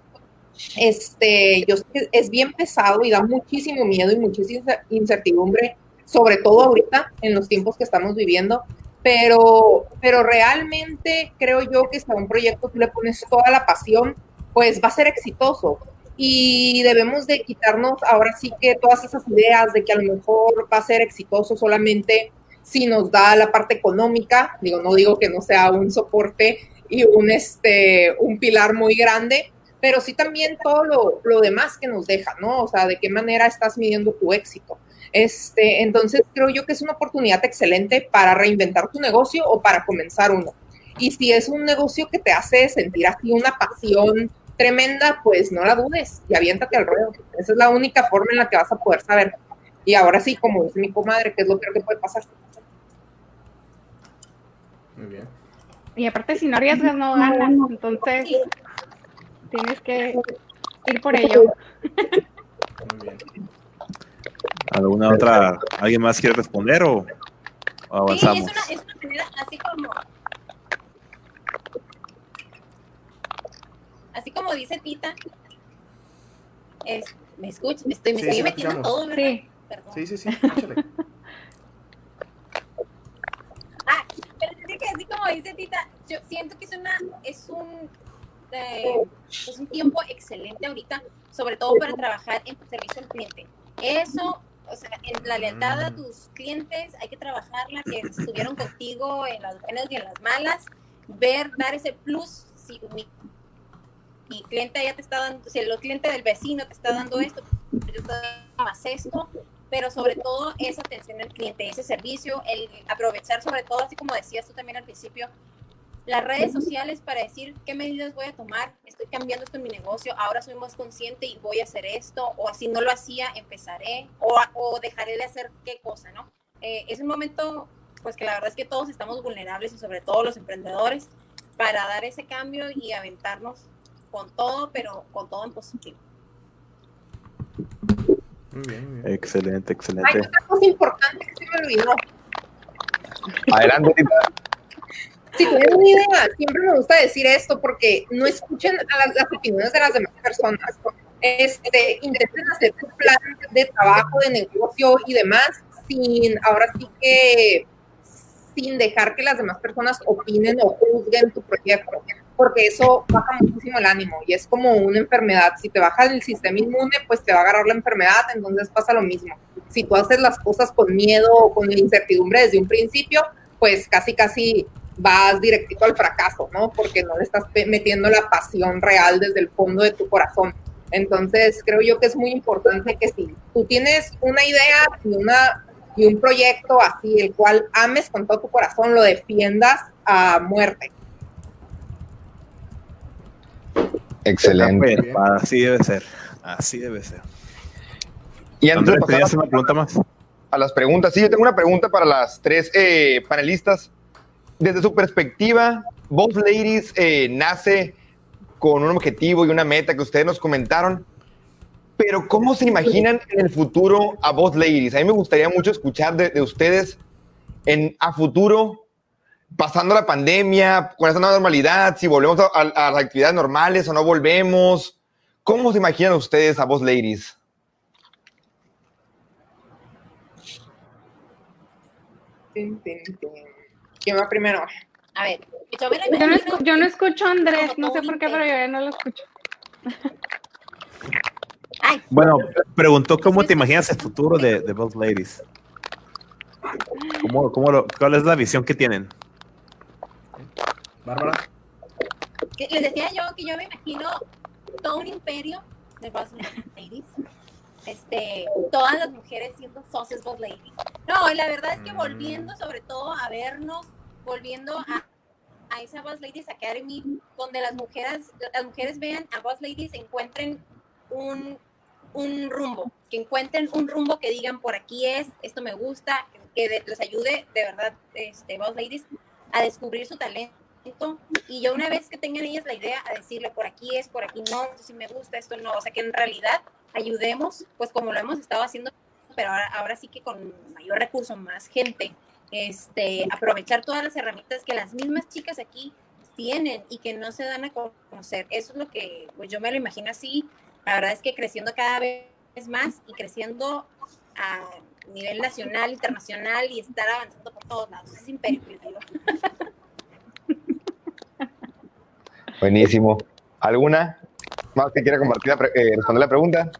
este, yo es bien pesado y da muchísimo miedo y muchísima incertidumbre, sobre todo ahorita en los tiempos que estamos viviendo, pero, pero realmente creo yo que si a un proyecto tú le pones toda la pasión, pues va a ser exitoso. Y debemos de quitarnos ahora sí que todas esas ideas de que a lo mejor va a ser exitoso solamente si nos da la parte económica. Digo, no digo que no sea un soporte y un, este, un pilar muy grande, pero sí también todo lo, lo demás que nos deja, ¿no? O sea, de qué manera estás midiendo tu éxito. Este, entonces creo yo que es una oportunidad excelente para reinventar tu negocio o para comenzar uno. Y si es un negocio que te hace sentir así una pasión tremenda, pues no la dudes y aviéntate al ruedo. Esa es la única forma en la que vas a poder saber. Y ahora sí, como dice mi comadre, ¿qué es lo peor que puede pasar? Muy bien. Y aparte, si no arriesgas, no ganas. Entonces, tienes que ir por ello. Muy bien. ¿Alguna otra? ¿Alguien más quiere responder o, o avanzamos? Sí, es una, es una manera así como. Así como dice Tita. Es, ¿Me escucha? Estoy, me Sí, estoy sí, metiendo escuchamos. todo, ¿verdad? Sí. Perdón. Sí, sí, sí, échale. Ah, pero es que así como dice Tita, yo siento que es una, es un, eh, es un tiempo excelente ahorita, sobre todo para trabajar en tu servicio al cliente. Eso, o sea, en la lealtad a tus clientes hay que trabajarla, que estuvieron contigo en las buenas y en las malas, ver, dar ese plus, si mi, mi cliente ya te está dando, si el cliente del vecino te está dando esto, yo te doy más esto, pero sobre todo esa atención al cliente, ese servicio, el aprovechar sobre todo, así como decías tú también al principio, las redes sociales para decir qué medidas voy a tomar, estoy cambiando esto en mi negocio, ahora soy más consciente y voy a hacer esto, o si no lo hacía, empezaré, o, o dejaré de hacer qué cosa, ¿no? Eh, es un momento, pues que la verdad es que todos estamos vulnerables y sobre todo los emprendedores, para dar ese cambio y aventarnos con todo, pero con todo en positivo. Muy bien, muy bien. Excelente, Hay excelente. otra cosa importante que se me olvidó. Adelante. Si tienen una idea, siempre me gusta decir esto porque no escuchen a las, las opiniones de las demás personas. Este, intenten hacer su plan de trabajo, de negocio y demás, sin, ahora sí que, sin dejar que las demás personas opinen o juzguen tu proyecto, porque eso baja muchísimo el ánimo y es como una enfermedad. Si te baja el sistema inmune, pues te va a agarrar la enfermedad, entonces pasa lo mismo. Si tú haces las cosas con miedo o con incertidumbre desde un principio, pues casi, casi vas directito al fracaso, ¿no? Porque no le estás metiendo la pasión real desde el fondo de tu corazón. Entonces, creo yo que es muy importante que si tú tienes una idea y, una, y un proyecto así, el cual ames con todo tu corazón, lo defiendas a muerte. Excelente. Así debe ser. Así debe ser. Y antes de pasar una pregunta más? a las preguntas, sí, yo tengo una pregunta para las tres eh, panelistas. Desde su perspectiva, Both Ladies eh, nace con un objetivo y una meta que ustedes nos comentaron, pero ¿cómo se imaginan en el futuro a Both Ladies? A mí me gustaría mucho escuchar de, ustedes a futuro, pasando la pandemia, con esa nueva normalidad, si volvemos a, a las actividades normales o no volvemos. ¿Cómo se imaginan ustedes a Both Ladies? ¿Quién va primero? A ver, yo, no escucho a Andrés, no sé por qué, pero yo ya no lo escucho. Bueno, preguntó cómo te imaginas el futuro de, de Both Ladies. ¿Cómo, cómo ¿Cuál es la visión que tienen? Bárbara. Les decía yo que yo me imagino todo un imperio de Both Ladies este, todas las mujeres siendo socios boss ladies. No, la verdad es que volviendo sobre todo a vernos, volviendo a, a esa Boss Ladies Academy, donde las mujeres, las mujeres vean a Boss Ladies, encuentren un, un rumbo, que encuentren un rumbo que digan por aquí es, esto me gusta, que les ayude de verdad, este, Boss Ladies, a descubrir su talento y yo una vez que tengan ellas la idea a decirle por aquí es, por aquí no, esto sí me gusta, esto no, o sea que en realidad ayudemos, pues como lo hemos estado haciendo, pero ahora, ahora sí que con mayor recurso, más gente, este, aprovechar todas las herramientas que las mismas chicas aquí tienen y que no se dan a conocer. Eso es lo que pues yo me lo imagino así. La verdad es que creciendo cada vez más y creciendo a nivel nacional, internacional y estar avanzando por todos lados. Es imperio, Buenísimo. ¿Alguna más que quiera compartir, eh, responder la pregunta?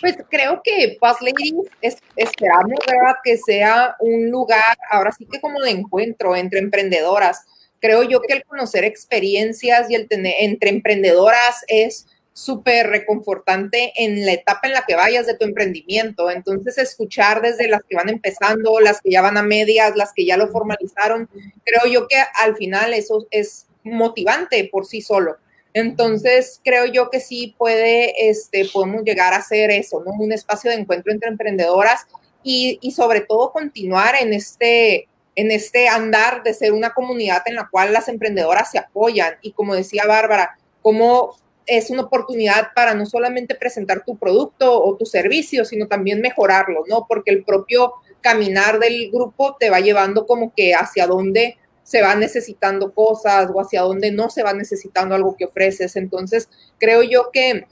Pues creo que Paz Ladies es, esperamos, ¿verdad? Que sea un lugar, ahora sí que como de encuentro entre emprendedoras. Creo yo que el conocer experiencias y el tener entre emprendedoras es súper reconfortante en la etapa en la que vayas de tu emprendimiento. Entonces, escuchar desde las que van empezando, las que ya van a medias, las que ya lo formalizaron, creo yo que al final eso es motivante por sí solo. Entonces, creo yo que sí puede, este, podemos llegar a hacer eso. Un espacio de encuentro entre emprendedoras y, y sobre todo continuar en este, en este andar de ser una comunidad en la cual las emprendedoras se apoyan. Y como decía Bárbara, como es una oportunidad para no solamente presentar tu producto o tu servicio, sino también mejorarlo, ¿no? Porque el propio caminar del grupo te va llevando como que hacia dónde se van necesitando cosas o hacia dónde no se va necesitando algo que ofreces. Entonces, creo yo que,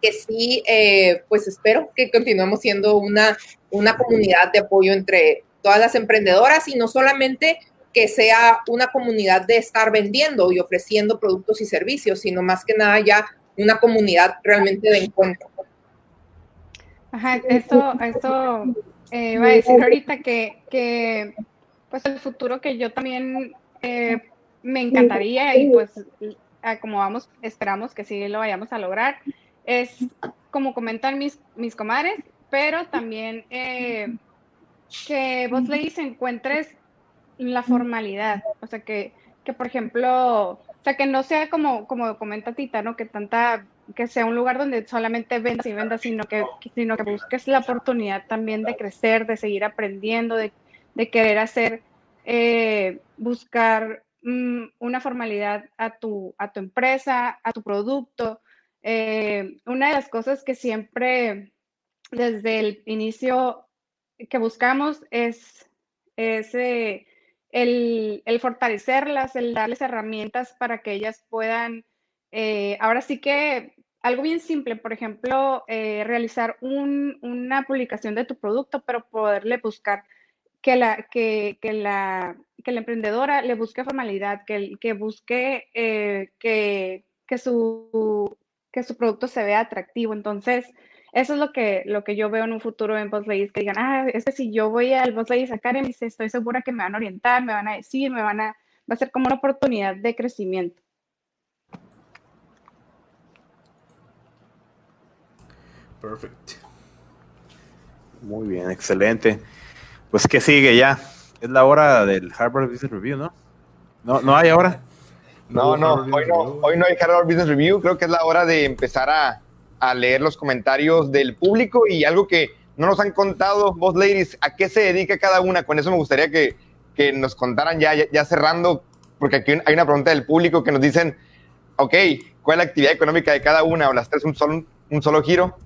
que sí, eh, pues espero que continuemos siendo una, una comunidad de apoyo entre todas las emprendedoras y no solamente que sea una comunidad de estar vendiendo y ofreciendo productos y servicios, sino más que nada ya una comunidad realmente de encuentro. Ajá, eso, eso eh, iba a decir ahorita que, que pues el futuro que yo también eh, me encantaría y pues como vamos, esperamos que sí lo vayamos a lograr, es como comentan mis, mis comadres, pero también eh, que vos le encuentres la formalidad, o sea, que, que por ejemplo, o sea, que no sea como, como comenta Tita, ¿no? Que tanta, que sea un lugar donde solamente vendas y vendas, sino que, sino que busques la oportunidad también de crecer, de seguir aprendiendo, de de querer hacer, eh, buscar mm, una formalidad a tu, a tu empresa, a tu producto. Eh, una de las cosas que siempre desde el inicio que buscamos es, eh, el, el, fortalecerlas, el darles herramientas para que ellas puedan, ahora sí que algo bien simple, por ejemplo, realizar una publicación de tu producto, pero poderle buscar que la, que, que la, que la emprendedora le busque formalidad, que, que busque eh, que, que, su, que su producto se vea atractivo. Entonces, eso es lo que, lo que yo veo en un futuro en Boss que digan, ah, es que si yo voy al Boss Academy, estoy segura que me van a orientar, me van a decir, me van a, va a ser como una oportunidad de crecimiento. Perfect. Muy bien, excelente. Pues, ¿qué sigue ya? Es la hora del Harvard Business Review, ¿no? ¿No, no hay ahora? No, no, hoy no, hoy no hay Harvard Business Review. Creo que es la hora de empezar a, a leer los comentarios del público y algo que no nos han contado, vos ladies, a qué se dedica cada una. Con eso me gustaría que, que nos contaran ya, ya, ya cerrando, porque aquí hay una pregunta del público que nos dicen, ok, ¿cuál es la actividad económica de cada una o las tres un solo, un solo giro?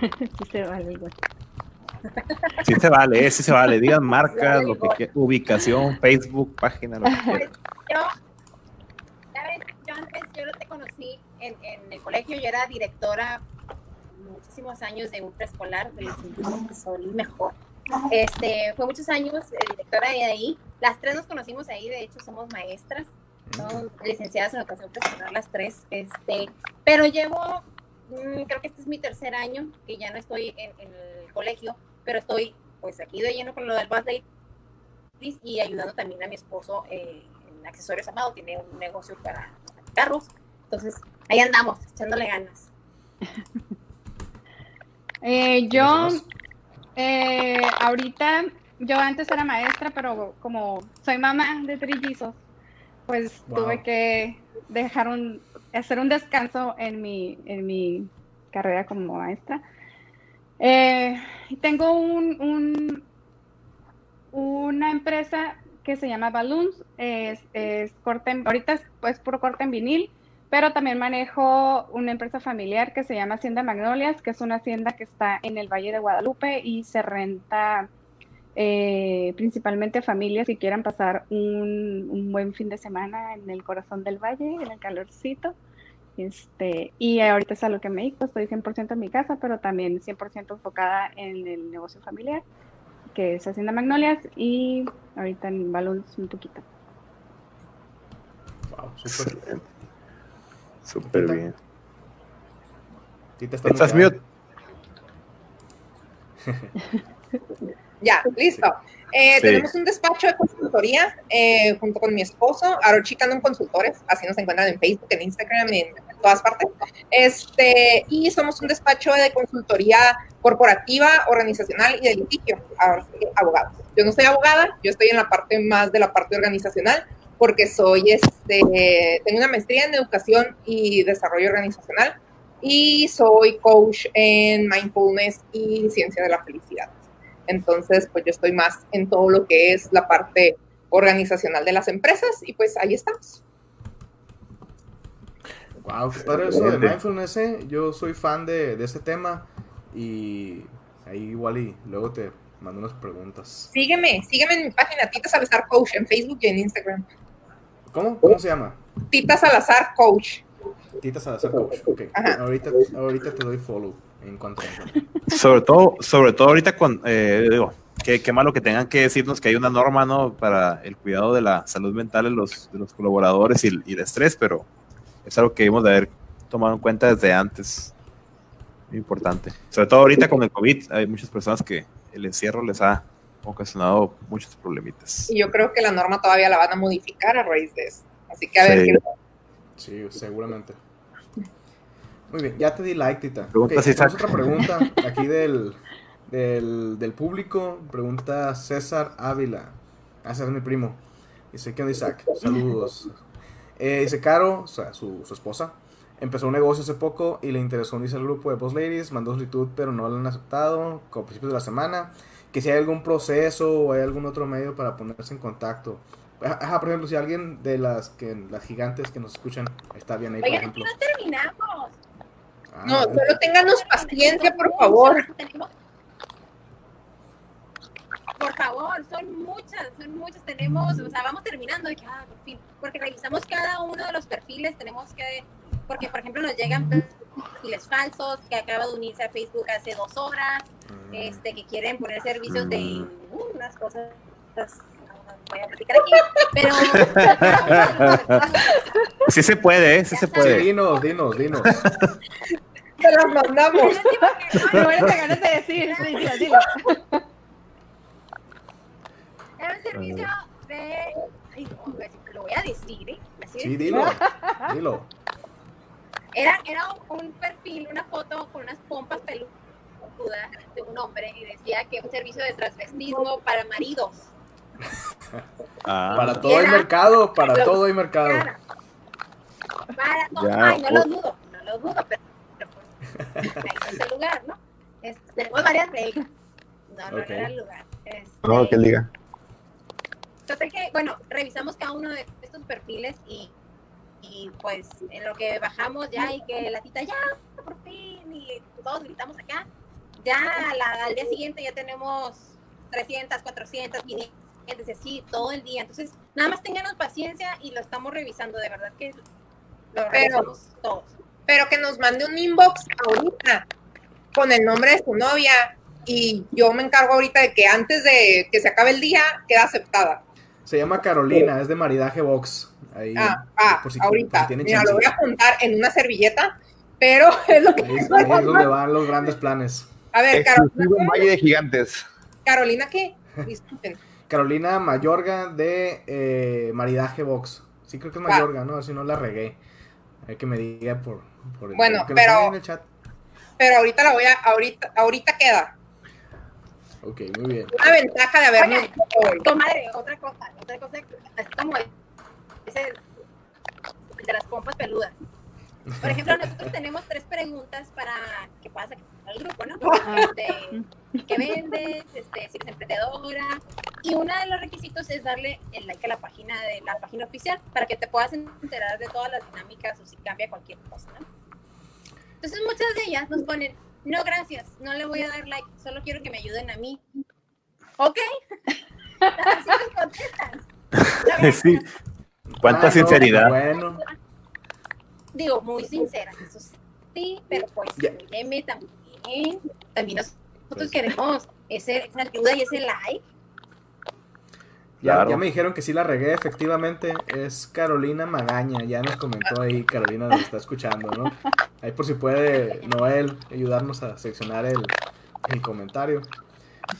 Sí se vale igual. Sí se vale, eh, sí se vale. Digan marcas, lo que quieran, ubicación, Facebook, página, lo que quieran. Yo, ¿sabes? Yo antes, yo no te conocí en, en el colegio, yo era directora muchísimos años de un preescolar del Instituto Sol Mejor. Este, fue muchos años eh, directora de ahí. Las tres nos conocimos ahí, de hecho somos maestras, ¿no? licenciadas en educación preescolar las tres. Este, pero llevo, mm, creo que este es mi tercer año que ya no estoy en, en el colegio, pero estoy pues aquí de lleno con lo del Bus Day y ayudando también a mi esposo eh, en accesorios amados, tiene un negocio para carros. Entonces, ahí andamos, echándole ganas. Eh, yo, eh, ahorita, yo antes era maestra, pero como soy mamá de trillizos, pues Wow. tuve que dejar un, hacer un descanso en mi, en mi carrera como maestra. Eh, tengo un, un- una empresa que se llama Balloons, es, es corte ahorita es pues puro corte en vinil, pero también manejo una empresa familiar que se llama Hacienda Magnolias, que es una hacienda que está en el Valle de Guadalupe y se renta eh, principalmente familias que quieran pasar un, un buen fin de semana en el corazón del valle, en el calorcito. Este, y ahorita es a lo que me dedico, estoy 100% en mi casa, pero también 100% enfocada en el negocio familiar, que es Hacienda Magnolias, y ahorita en Balloons un poquito. Wow, súper. Excelente. Súper bien. ¿Estás mute? Ya, listo. Eh, Sí. Tenemos un despacho de consultoría eh, junto con mi esposo, Arochi Canon Consultores, así nos encuentran en Facebook, en Instagram, en todas partes. Este, y somos un despacho de consultoría corporativa, organizacional y de litigio, abogados. Yo no soy abogada, yo estoy en la parte más de la parte organizacional, porque soy, este, tengo una maestría en educación y desarrollo organizacional y soy coach en mindfulness y ciencia de la felicidad. Entonces, pues yo estoy más en todo lo que es la parte organizacional de las empresas y pues ahí estamos. Wow, qué padre eso de mindfulness, ¿eh? Yo soy fan de, de ese tema y ahí igual y luego te mando unas preguntas. Sígueme, sígueme en mi página Tita Salazar Coach en Facebook y en Instagram. ¿Cómo? ¿Cómo se llama? Tita Salazar Coach. Tita Salazar Coach. Ok. Ajá. Ahorita, ahorita te doy follow en cuanto a Sobre todo, sobre todo ahorita con, eh, digo, qué, qué malo que tengan que decirnos que hay una norma, ¿no? Para el cuidado de la salud mental de los, de los colaboradores y, y el estrés, pero es algo que debemos de haber tomado en cuenta desde antes. Muy importante. Sobre todo ahorita con el COVID, hay muchas personas que el encierro les ha ocasionado muchos problemitas. Y yo creo que la norma todavía la van a modificar a raíz de eso. Así que a ver Sí. qué Sí, seguramente. Muy bien, ya te di like, Tita. Preguntas, Ok, tenemos Isaac. otra pregunta aquí del, del, del público. Pregunta César Ávila. Ah, ese es mi primo. Dice, ¿qué onda, Isaac? Saludos. Eh, dice, Caro, o sea, su, su esposa, empezó un negocio hace poco y le interesó unirse al grupo de Boss Ladies, mandó solicitud, pero no lo han aceptado, como a principios de la semana. Que si hay algún proceso o hay algún otro medio para ponerse en contacto. Ajá, por ejemplo, si alguien de las que las gigantes que nos escuchan está bien ahí, por Oigan, ejemplo. no terminamos. Ah, No, solo ténganos paciencia, por favor. Por favor, son muchas, son muchas. Tenemos, o sea, vamos terminando. de que, ah, por fin. Porque revisamos cada uno de los perfiles. Tenemos que, porque por ejemplo, nos llegan perfiles falsos que acaba de unirse a Facebook hace dos horas, Mm. este, que quieren poner servicios de uh, unas cosas voy a platicar aquí, pero... Sí se puede, ¿eh? Sí se Sí, puede. dinos, dinos, dinos. Te las mandamos. De ganas de decir. Sí, dilo, dilo. Era un servicio de... Ay, no, lo voy a decir, ¿eh? Así Sí, dilo. Dilo. Era, era un, un perfil, una foto con unas pompas peludas de un hombre y decía que un servicio de transvestismo para maridos. Ah, Para todo hay mercado, para Lo- todo hay mercado. Para, para todo. Ya, Ay, no lo o- dudo, no lo dudo, pero, pero pues, ahí es el lugar, ¿no? Es- tenemos varias reglas. No, no, Ok. no era el lugar. Este, No, que él diga. Total que, bueno, revisamos cada uno de estos perfiles y, y pues en lo que bajamos ya y que la tita ya, por fin, y todos gritamos acá, ya la- al día siguiente ya tenemos 300, 400, 500, así todo el día. Entonces, nada más ténganos paciencia y lo estamos revisando, de verdad que lo revisamos todos. Pero que nos mande un inbox ahorita con el nombre de su novia y yo me encargo ahorita de que antes de que se acabe el día queda aceptada. Se llama Carolina, es de maridaje box. Ahí, Ah, ah, por si- por ahorita. si tienen Mira, lo voy a apuntar en una servilleta, pero es lo que... Ahí, es- ahí es donde van los grandes planes. A ver, Exclusivo Carolina, Valle de Gigantes. Carolina, ¿qué? Disculpen. Carolina Mayorga de eh, Maridaje Box. Sí, creo que es Va. Mayorga, ¿no? Si no la regué. Hay que me diga por, por el, Bueno, que pero- en el chat. Pero ahorita la voy a, ahorita, ahorita queda. Ok, muy bien. Una ventaja de habernos. Comadre, otra cosa, otra cosa, así como ese de las pompas peludas. Por ejemplo, nosotros tenemos tres preguntas para que puedas sacar al grupo, ¿no? Este, ¿Qué vendes? Este, si eres emprendedora. Y uno de los requisitos es darle el like a la página de la página oficial para que te puedas enterar de todas las dinámicas o si cambia cualquier cosa, ¿no? Entonces muchas de ellas nos ponen, no gracias, no le voy a dar like, solo quiero que me ayuden a mí. Ok. Así nos contestan. Sí. Cuánta Ah, no, sinceridad. Bueno, Digo, muy sincera, eso sí, pero pues también. También nosotros queremos ese, esa ayuda y ese like. ya, Claro. ya me dijeron que sí la regué, efectivamente. Es Carolina Magaña. Ya nos comentó ahí, Carolina nos está escuchando, ¿no? Ahí por si puede Noel ayudarnos a seleccionar el, el comentario.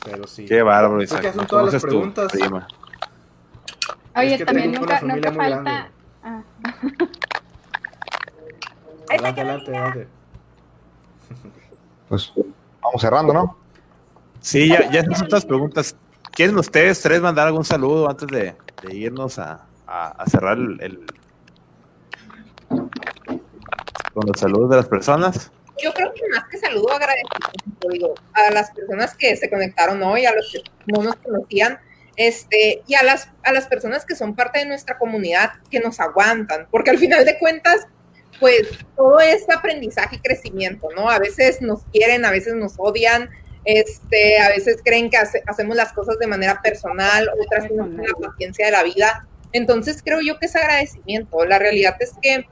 Pero sí. Qué bárbaro, Isaac. que hacen ¿no todas las preguntas. prima? Oye, Es que también nunca, nunca falta. Ah, Adelante, adelante, Carolina. adelante. Pues vamos cerrando, ¿no? Sí, ya, ya esas otras preguntas. ¿Quieren ustedes tres mandar algún saludo antes de, de irnos a, a- a cerrar el, el- con los saludos de las personas? Yo creo que más que saludo agradecimiento, digo, a las personas que se conectaron hoy, a los que no nos conocían, este, y a las, a las personas que son parte de nuestra comunidad, que nos aguantan, porque al final de cuentas, pues todo es aprendizaje y crecimiento, ¿no? A veces nos quieren, a veces nos odian, este, a veces creen que hace- hacemos las cosas de manera personal, otras no tienen la paciencia de la vida. Entonces creo yo que es agradecimiento. La realidad es que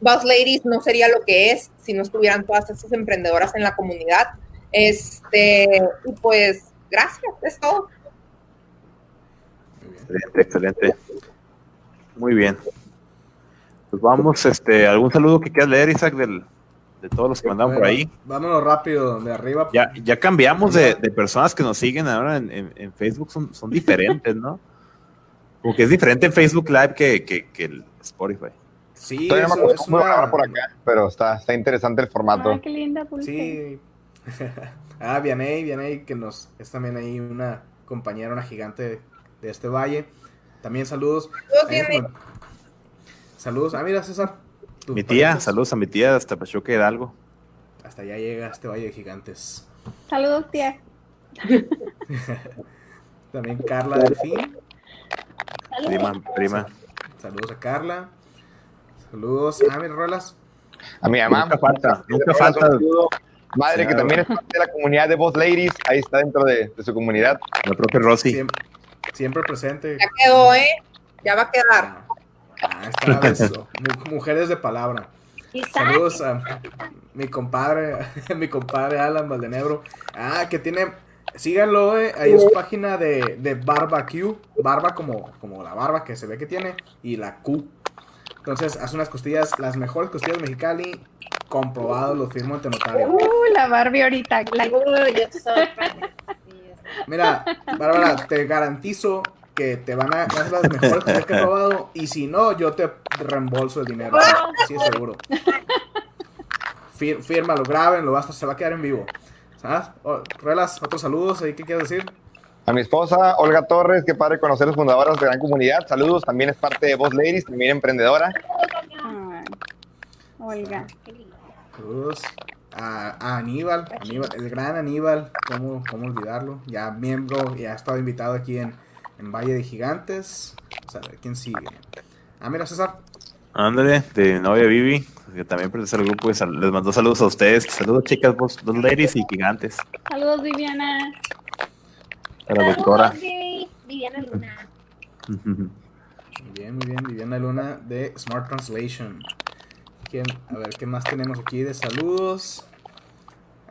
Boss Ladies no sería lo que es si no estuvieran todas esas emprendedoras en la comunidad. Este, y pues, gracias, es todo. Excelente, excelente. Muy bien. Pues vamos, este, algún saludo que quieras leer, Isaac, del, de todos los que mandaron por ahí. Vámonos rápido, de arriba. Ya, ya cambiamos de, de personas que nos siguen ahora en, en- en Facebook, son, son diferentes, ¿no? Como que es diferente en Facebook Live que, que, que el Spotify. Sí, Todavía no me eso es acostumbro a grabar una... por acá, pero está, está interesante el formato. Ay, qué linda pulse. Sí. ah, Vianey, Vianey, que nos es también ahí una compañera, una gigante de, de este valle. También saludos. Saludos, Ahí nos Vianey. man- Saludos. Ah, mira, César. Mi tía, parientes. saludos a mi tía hasta Pachuca Hidalgo. Hasta allá llega este valle de gigantes. Saludos, tía. También Carla Delfín. Prima, prima. Saludos a Carla. Saludos a mis rolas. A mi mamá. Nunca falta, nunca Un falta. Madre, que también es parte de la comunidad de Boss Ladies. Ahí está dentro de, de su comunidad. la propia Rosy. Siempre, siempre presente. Ya quedó, ¿eh? Ya va a quedar. Ah, está, mu- mujeres de palabra. Saludos a mi compadre, mi compadre Alan Valdenebro. Ah, que tiene, Síganlo eh, ahí en su página de, de barbecue. Barba como, como la barba que se ve que tiene. Y la Q. Entonces hace unas costillas, las mejores costillas de Mexicali. Comprobado, lo firmo ante notario. Uh, la Barbie ahorita. la- Mira, Bárbara, te garantizo que te van a dar las mejores que he probado. Y si no, yo te reembolso el dinero. Así es seguro. Fir- fírmalo, grábenlo, basta, se va a quedar en vivo. ¿Sabes? Oh, Relas, otros saludos ahí, ¿qué quieres decir? A mi esposa, Olga Torres, qué padre conocer a los fundadoras de Gran Comunidad. Saludos, también es parte de Boss Ladies, también emprendedora. Ay, Olga. Saludos a, a Aníbal, Aníbal, el gran Aníbal, ¿cómo, cómo olvidarlo? Ya miembro, ya ha estado invitado aquí en, en Valle de Gigantes. Vamos a ver quién sigue. Ah, mira, César. Ándale, de novia Vivi, que también pertenece al grupo, y sal- les mando saludos a ustedes. Saludos, chicas, vos, dos ladies y gigantes. Saludos, Viviana. A la doctora. Viviana Luna. Muy bien, muy bien, Viviana Luna de Smart Translation. ¿Quién? A ver, ¿qué más tenemos aquí de saludos?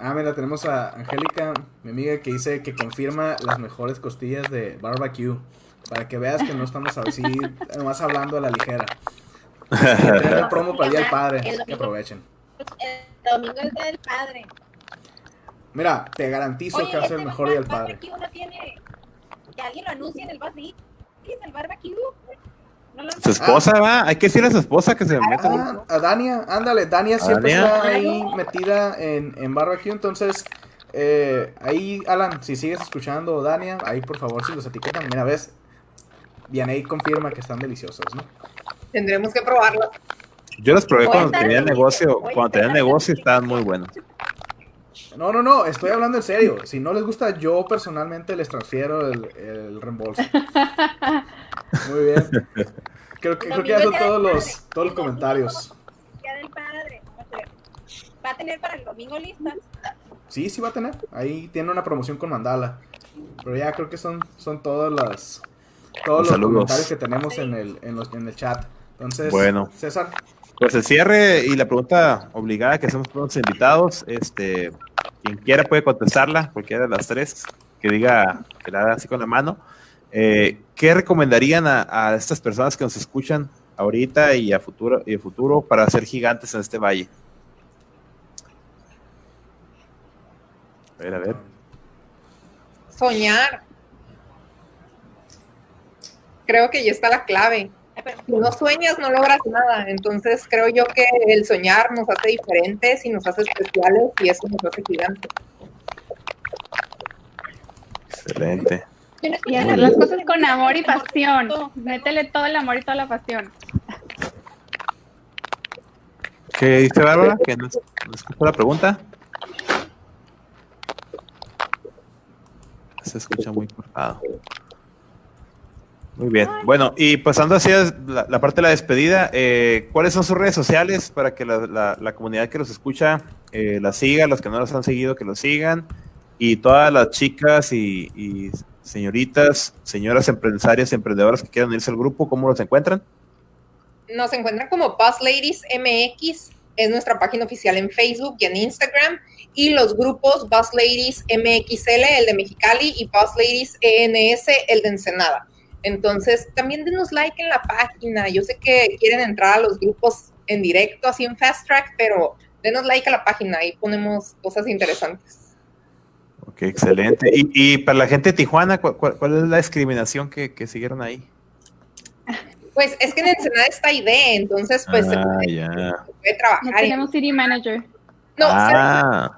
Ah, mira, tenemos a Angélica, mi amiga, que dice que confirma las mejores costillas de barbecue. Para que veas que no estamos así, nomás hablando a la ligera. Tenemos promo para el Día del Padre, que aprovechen. El domingo es el día del padre. Mira, te garantizo Oye, que va a ser este el mejor Día del Padre. barbecue no tiene... Que alguien lo anuncie en el bus ¿Qué es el barbecue? Su esposa, va, hay que decirle a su esposa que se meta. Ah, a Dania, ándale, Dania siempre Dania. está ahí metida en, en barbecue, entonces eh, ahí, Alan, si sigues escuchando, Dania, ahí por favor si los etiquetan, mira, ves, Vianey confirma que están deliciosos, ¿no? Tendremos que probarlo. Yo los probé Voy cuando tenía en- negocio, cuando tenía negocio estaban muy buenos. No, no, no, estoy hablando en serio, si no les gusta, yo personalmente les transfiero el, el reembolso. Muy bien. Creo que, creo que ya son todos los, todos los comentarios. Día del padre. Va a tener para el domingo listas. Sí, sí va a tener. Ahí tiene una promoción con Mandala. Pero ya creo que son, son todas las todos Los comentarios que tenemos en el, en, los, en el chat. Entonces, Bueno. César, Pues el cierre y la pregunta obligada que hacemos para los invitados, este, quien quiera puede contestarla, cualquiera de las tres, que diga, que la haga así con la mano. Eh, ¿Qué recomendarían a, a estas personas que nos escuchan ahorita y a futuro y a futuro para ser gigantes en este valle? A ver, a ver. Soñar. Creo que ya está la clave. Si no sueñas, no logras nada. Entonces creo yo que el soñar nos hace diferentes y nos hace especiales y eso nos hace gigantes. Excelente. Y hacer las cosas con amor y pasión. Métele todo el amor y toda la pasión. ¿Qué dice Bárbara? ¿Que no, no escuchó la pregunta? Se escucha muy cortado. Muy bien. Bueno, y pasando hacia la, la parte de la despedida, eh, ¿cuáles son sus redes sociales para que la, la- la comunidad que los escucha eh, las siga, los que no los han seguido, que los sigan? Y todas las chicas y, y señoritas, señoras empresarias, emprendedoras que quieran irse al grupo, ¿cómo los encuentran? Nos encuentran como Boss Ladies MX, es nuestra página oficial en Facebook y en Instagram, y los grupos Boss Ladies MXL, el de Mexicali, y Boss Ladies ENS, el de Ensenada. Entonces, también denos like en la página. Yo sé que quieren entrar a los grupos en directo, así en Fast Track, pero denos like a la página, ahí ponemos cosas interesantes. Ok, excelente. Y, y para la gente de Tijuana, ¿cuál, es la discriminación que, que siguieron ahí? Pues es que en Ensenada está ID, entonces pues se Ah, puede, ya. se puede Ya trabajar. y- tenemos City Manager. No, Ah,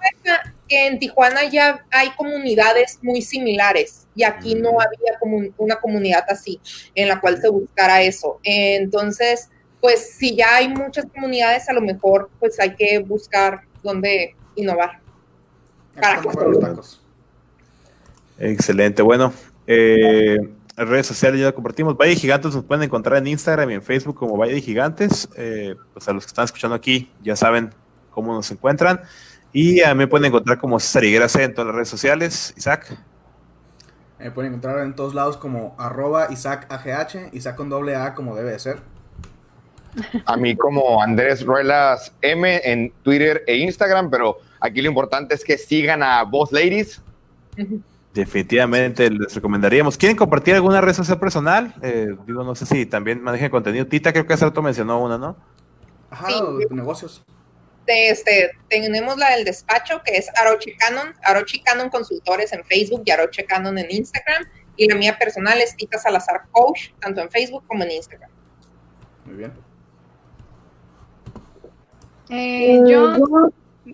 que en Tijuana ya hay comunidades muy similares y aquí no Mm. había como una comunidad así en la cual se buscara eso. Entonces, pues si ya hay muchas comunidades, a lo mejor pues hay que buscar dónde innovar. Para están los tacos. Excelente. Bueno, eh, redes sociales ya lo compartimos. Valle Gigantes nos pueden encontrar en Instagram y en Facebook como Valle de Gigantes. Eh, pues a los que están escuchando aquí ya saben cómo nos encuentran. Y a mí me pueden encontrar como César Higuera C en todas las redes sociales. Isaac. Me pueden encontrar en todos lados como arroba Isaac AGH, Isaac con doble A como debe de ser. A mí como Andrés Ruelas M en Twitter e Instagram, pero aquí lo importante es que sigan a Boss Ladies. Definitivamente les recomendaríamos. ¿Quieren compartir alguna red social personal? Eh, digo, no sé si también manejan contenido. Tita creo que hace rato mencionó una, ¿no? Ajá, Sí. negocios. De este, tenemos la del despacho, que es Aroche Canon, Aroche Canon Consultores en Facebook y Aroche Canon en Instagram. Y la mía personal es Tita Salazar Coach, tanto en Facebook como en Instagram. Muy bien. Eh, yo,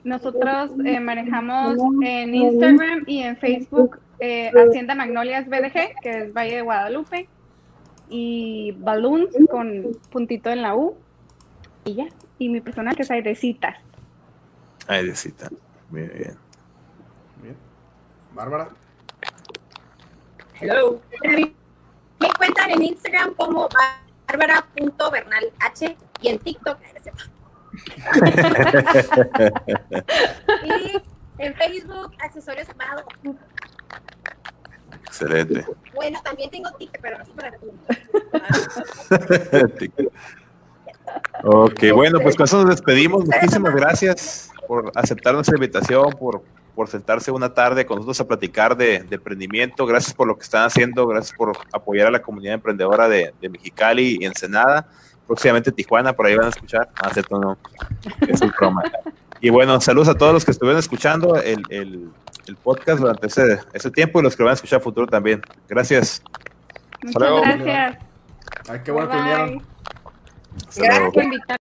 nosotros eh, manejamos en Instagram y en Facebook eh, Hacienda Magnolias BDG, que es Valle de Guadalupe, y Balloons con puntito en la U, y ya. Y mi personal que es Aidecitas. Ahí de cita. Muy bien. Bien. Bárbara. Hello. Me encuentran en Instagram como bárbara.bernalh y en TikTok. Y en Facebook, accesorios amados. Excelente. Bueno, también tengo TikTok, pero no es para ok, bueno, pues con eso nos despedimos. Muchísimas gracias por aceptar nuestra invitación, por, por sentarse una tarde con nosotros a platicar de, de emprendimiento. Gracias por lo que están haciendo, gracias por apoyar a la comunidad emprendedora de, de Mexicali y Ensenada. Próximamente Tijuana, por ahí van a escuchar. Ah, cierto, no. Es un broma. Y bueno, saludos a todos los que estuvieron escuchando el, el, el podcast durante ese, ese tiempo y los que lo van a escuchar a futuro también. Gracias. Muchas luego. gracias. Ay, qué bueno que vinieron. Gracias por invitarme.